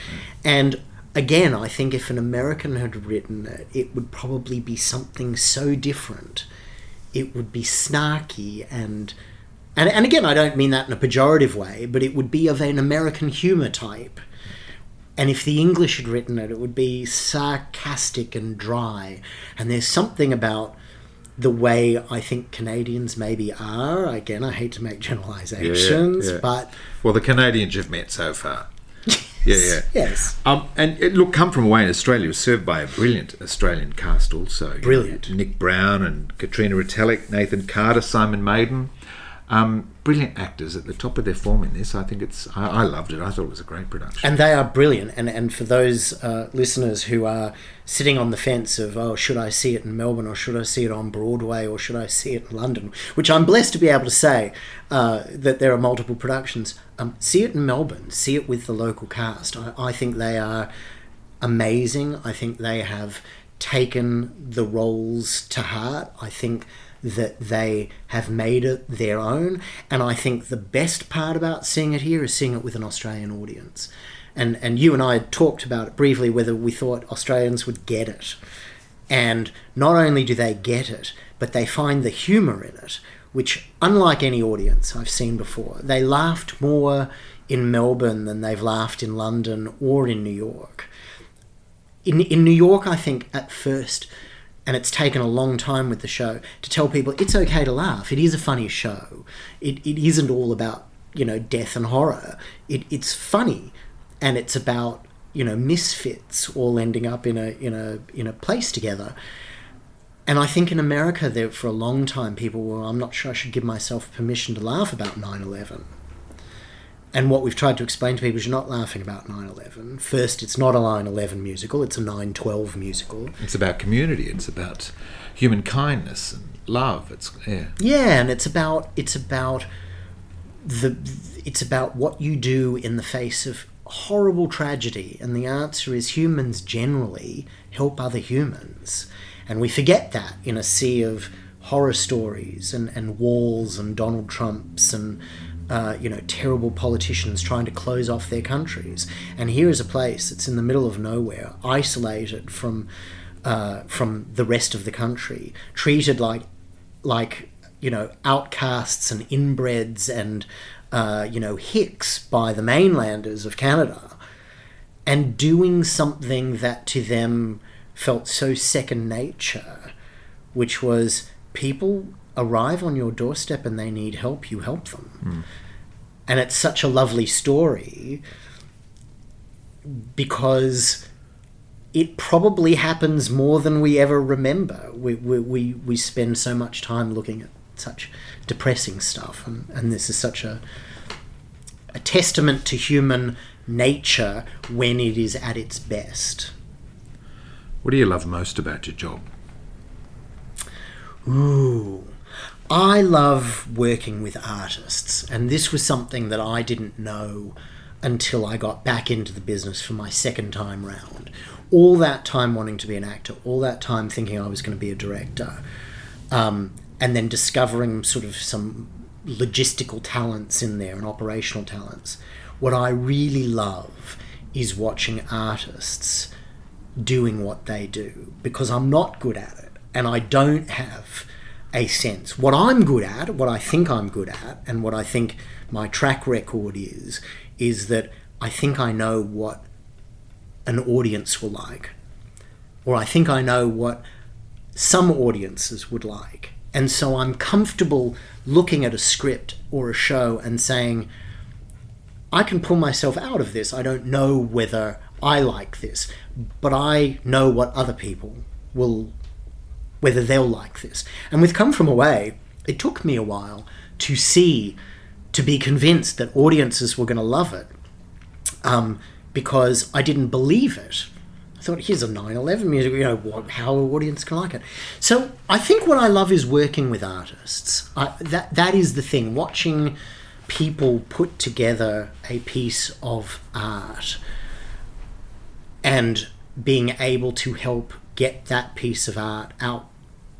and. Again, I think if an American had written it, it would probably be something so different it would be snarky and and and again I don't mean that in a pejorative way, but it would be of an American humor type. And if the English had written it, it would be sarcastic and dry. And there's something about the way I think Canadians maybe are. Again, I hate to make Yeah, yeah, generalizations, yeah. but well, the Canadians you've met so far. Yeah, yeah. yes, Um, and it, look, Come From Away in Australia was served by a brilliant Australian cast also. You Brilliant. know, Nick Brown and Katrina Retallick, Nathan Carter, Simon Maiden. Um, brilliant actors at the top of their form in this. I think it's. I, I loved it. I thought it was a great production. and they are brilliant. And and for those uh, listeners who are sitting on the fence of oh, should I see it in Melbourne or should I see it on Broadway or should I see it in London, which I'm blessed to be able to say uh, that there are multiple productions. Um, see it in Melbourne. See it with the local cast. I, I think they are amazing. I think they have taken the roles to heart. I think that they have made it their own. And I think the best part about seeing it here is seeing it with an Australian audience. And and you and I had talked about it briefly whether we thought Australians would get it. And not only do they get it, but they find the humour in it, which, unlike any audience I've seen before, they laughed more in Melbourne than they've laughed in London or in New York. In, in New York, I think at first, and it's taken a long time with the show, to tell people it's okay to laugh. It is a funny show. It, it isn't all about, you know, death and horror. It, it's funny, and it's about, you know, misfits all ending up in a, in a, in a place together. And I think in America, there for a long time, people were, I'm not sure I should give myself permission to laugh about 9 11. And what we've tried to explain to people is you're not laughing about 9 11. First, it's not a 9 11 musical, it's a 9 12 musical. It's about community. It's about human kindness and love. It's yeah. Yeah, and it's about it's about the it's about what you do in the face of horrible tragedy, and the answer is humans generally help other humans, and we forget that in a sea of horror stories and, and walls and Donald Trumps and uh, you know terrible politicians trying to close off their countries. And here is a place that's in the middle of nowhere, isolated from uh, from the rest of the country, treated like like you know outcasts and inbreds and uh, you know hicks by the mainlanders of Canada, and doing something that to them felt so second nature, which was people arrive on your doorstep and they need help, you help them. Hmm. And it's such a lovely story because it probably happens more than we ever remember. We, we, we, we spend so much time looking at such depressing stuff, and, and this is such a, a testament to human nature when it is at its best. What do you love most about your job? Ooh. I love working with artists, and this was something that I didn't know until I got back into the business for my second time round. All that time wanting to be an actor, all that time thinking I was going to be a director, um, and then discovering sort of some logistical talents in there and operational talents. What I really love is watching artists doing what they do because I'm not good at it and I don't have a sense. What I'm good at, what I think I'm good at, and what I think my track record is, is that I think I know what an audience will like. Or I think I know what some audiences would like. And so I'm comfortable looking at a script or a show and saying, I can pull myself out of this. I don't know whether I like this, but I know what other people will, whether they'll like this. And with Come From Away, it took me a while to see, to be convinced that audiences were going to love it um, because I didn't believe it. I thought, here's a 9 11 music, you know, what, how an audience can like it. So I think what I love is working with artists. I, that That is the thing, watching people put together a piece of art and being able to help get that piece of art out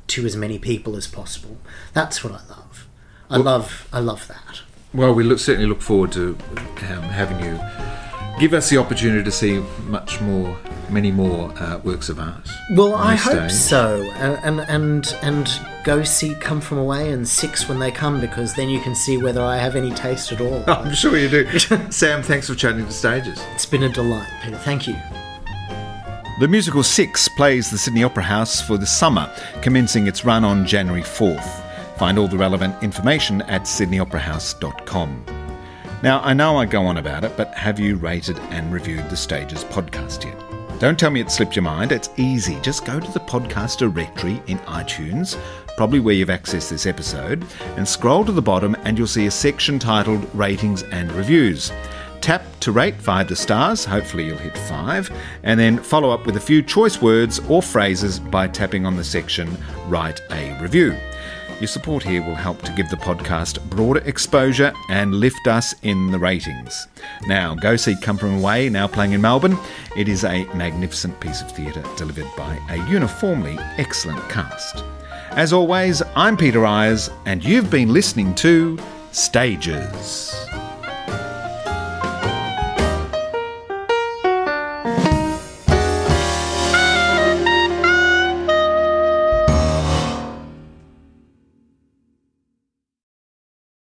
to as many people as possible. That's what I love. I love I love that. Well, we look, certainly look forward to um, having you give us the opportunity to see much more, many more uh, works of art. Well, I this hope stage. so, and, and and and go see Come From Away and Six when they come, because then you can see whether I have any taste at all. I'm sure you do. Sam, thanks for chatting to stages. It's been a delight, Peter. Thank you. The musical Six plays the Sydney Opera House for the summer, commencing its run on January 4th. Find all the relevant information at sydneyoperahouse.com. Now, I know I go on about it, but have you rated and reviewed the Stages podcast yet? Don't tell me it slipped your mind. It's easy. Just go to the podcast directory in iTunes, probably where you've accessed this episode, and scroll to the bottom, and you'll see a section titled Ratings and Reviews. Tap to rate five the stars, hopefully you'll hit five, and then follow up with a few choice words or phrases by tapping on the section Write a Review. Your support here will help to give the podcast broader exposure and lift us in the ratings. Now, go see Come From Away, now playing in Melbourne. It is a magnificent piece of theatre delivered by a uniformly excellent cast. As always, I'm Peter Eyers, and you've been listening to Stages.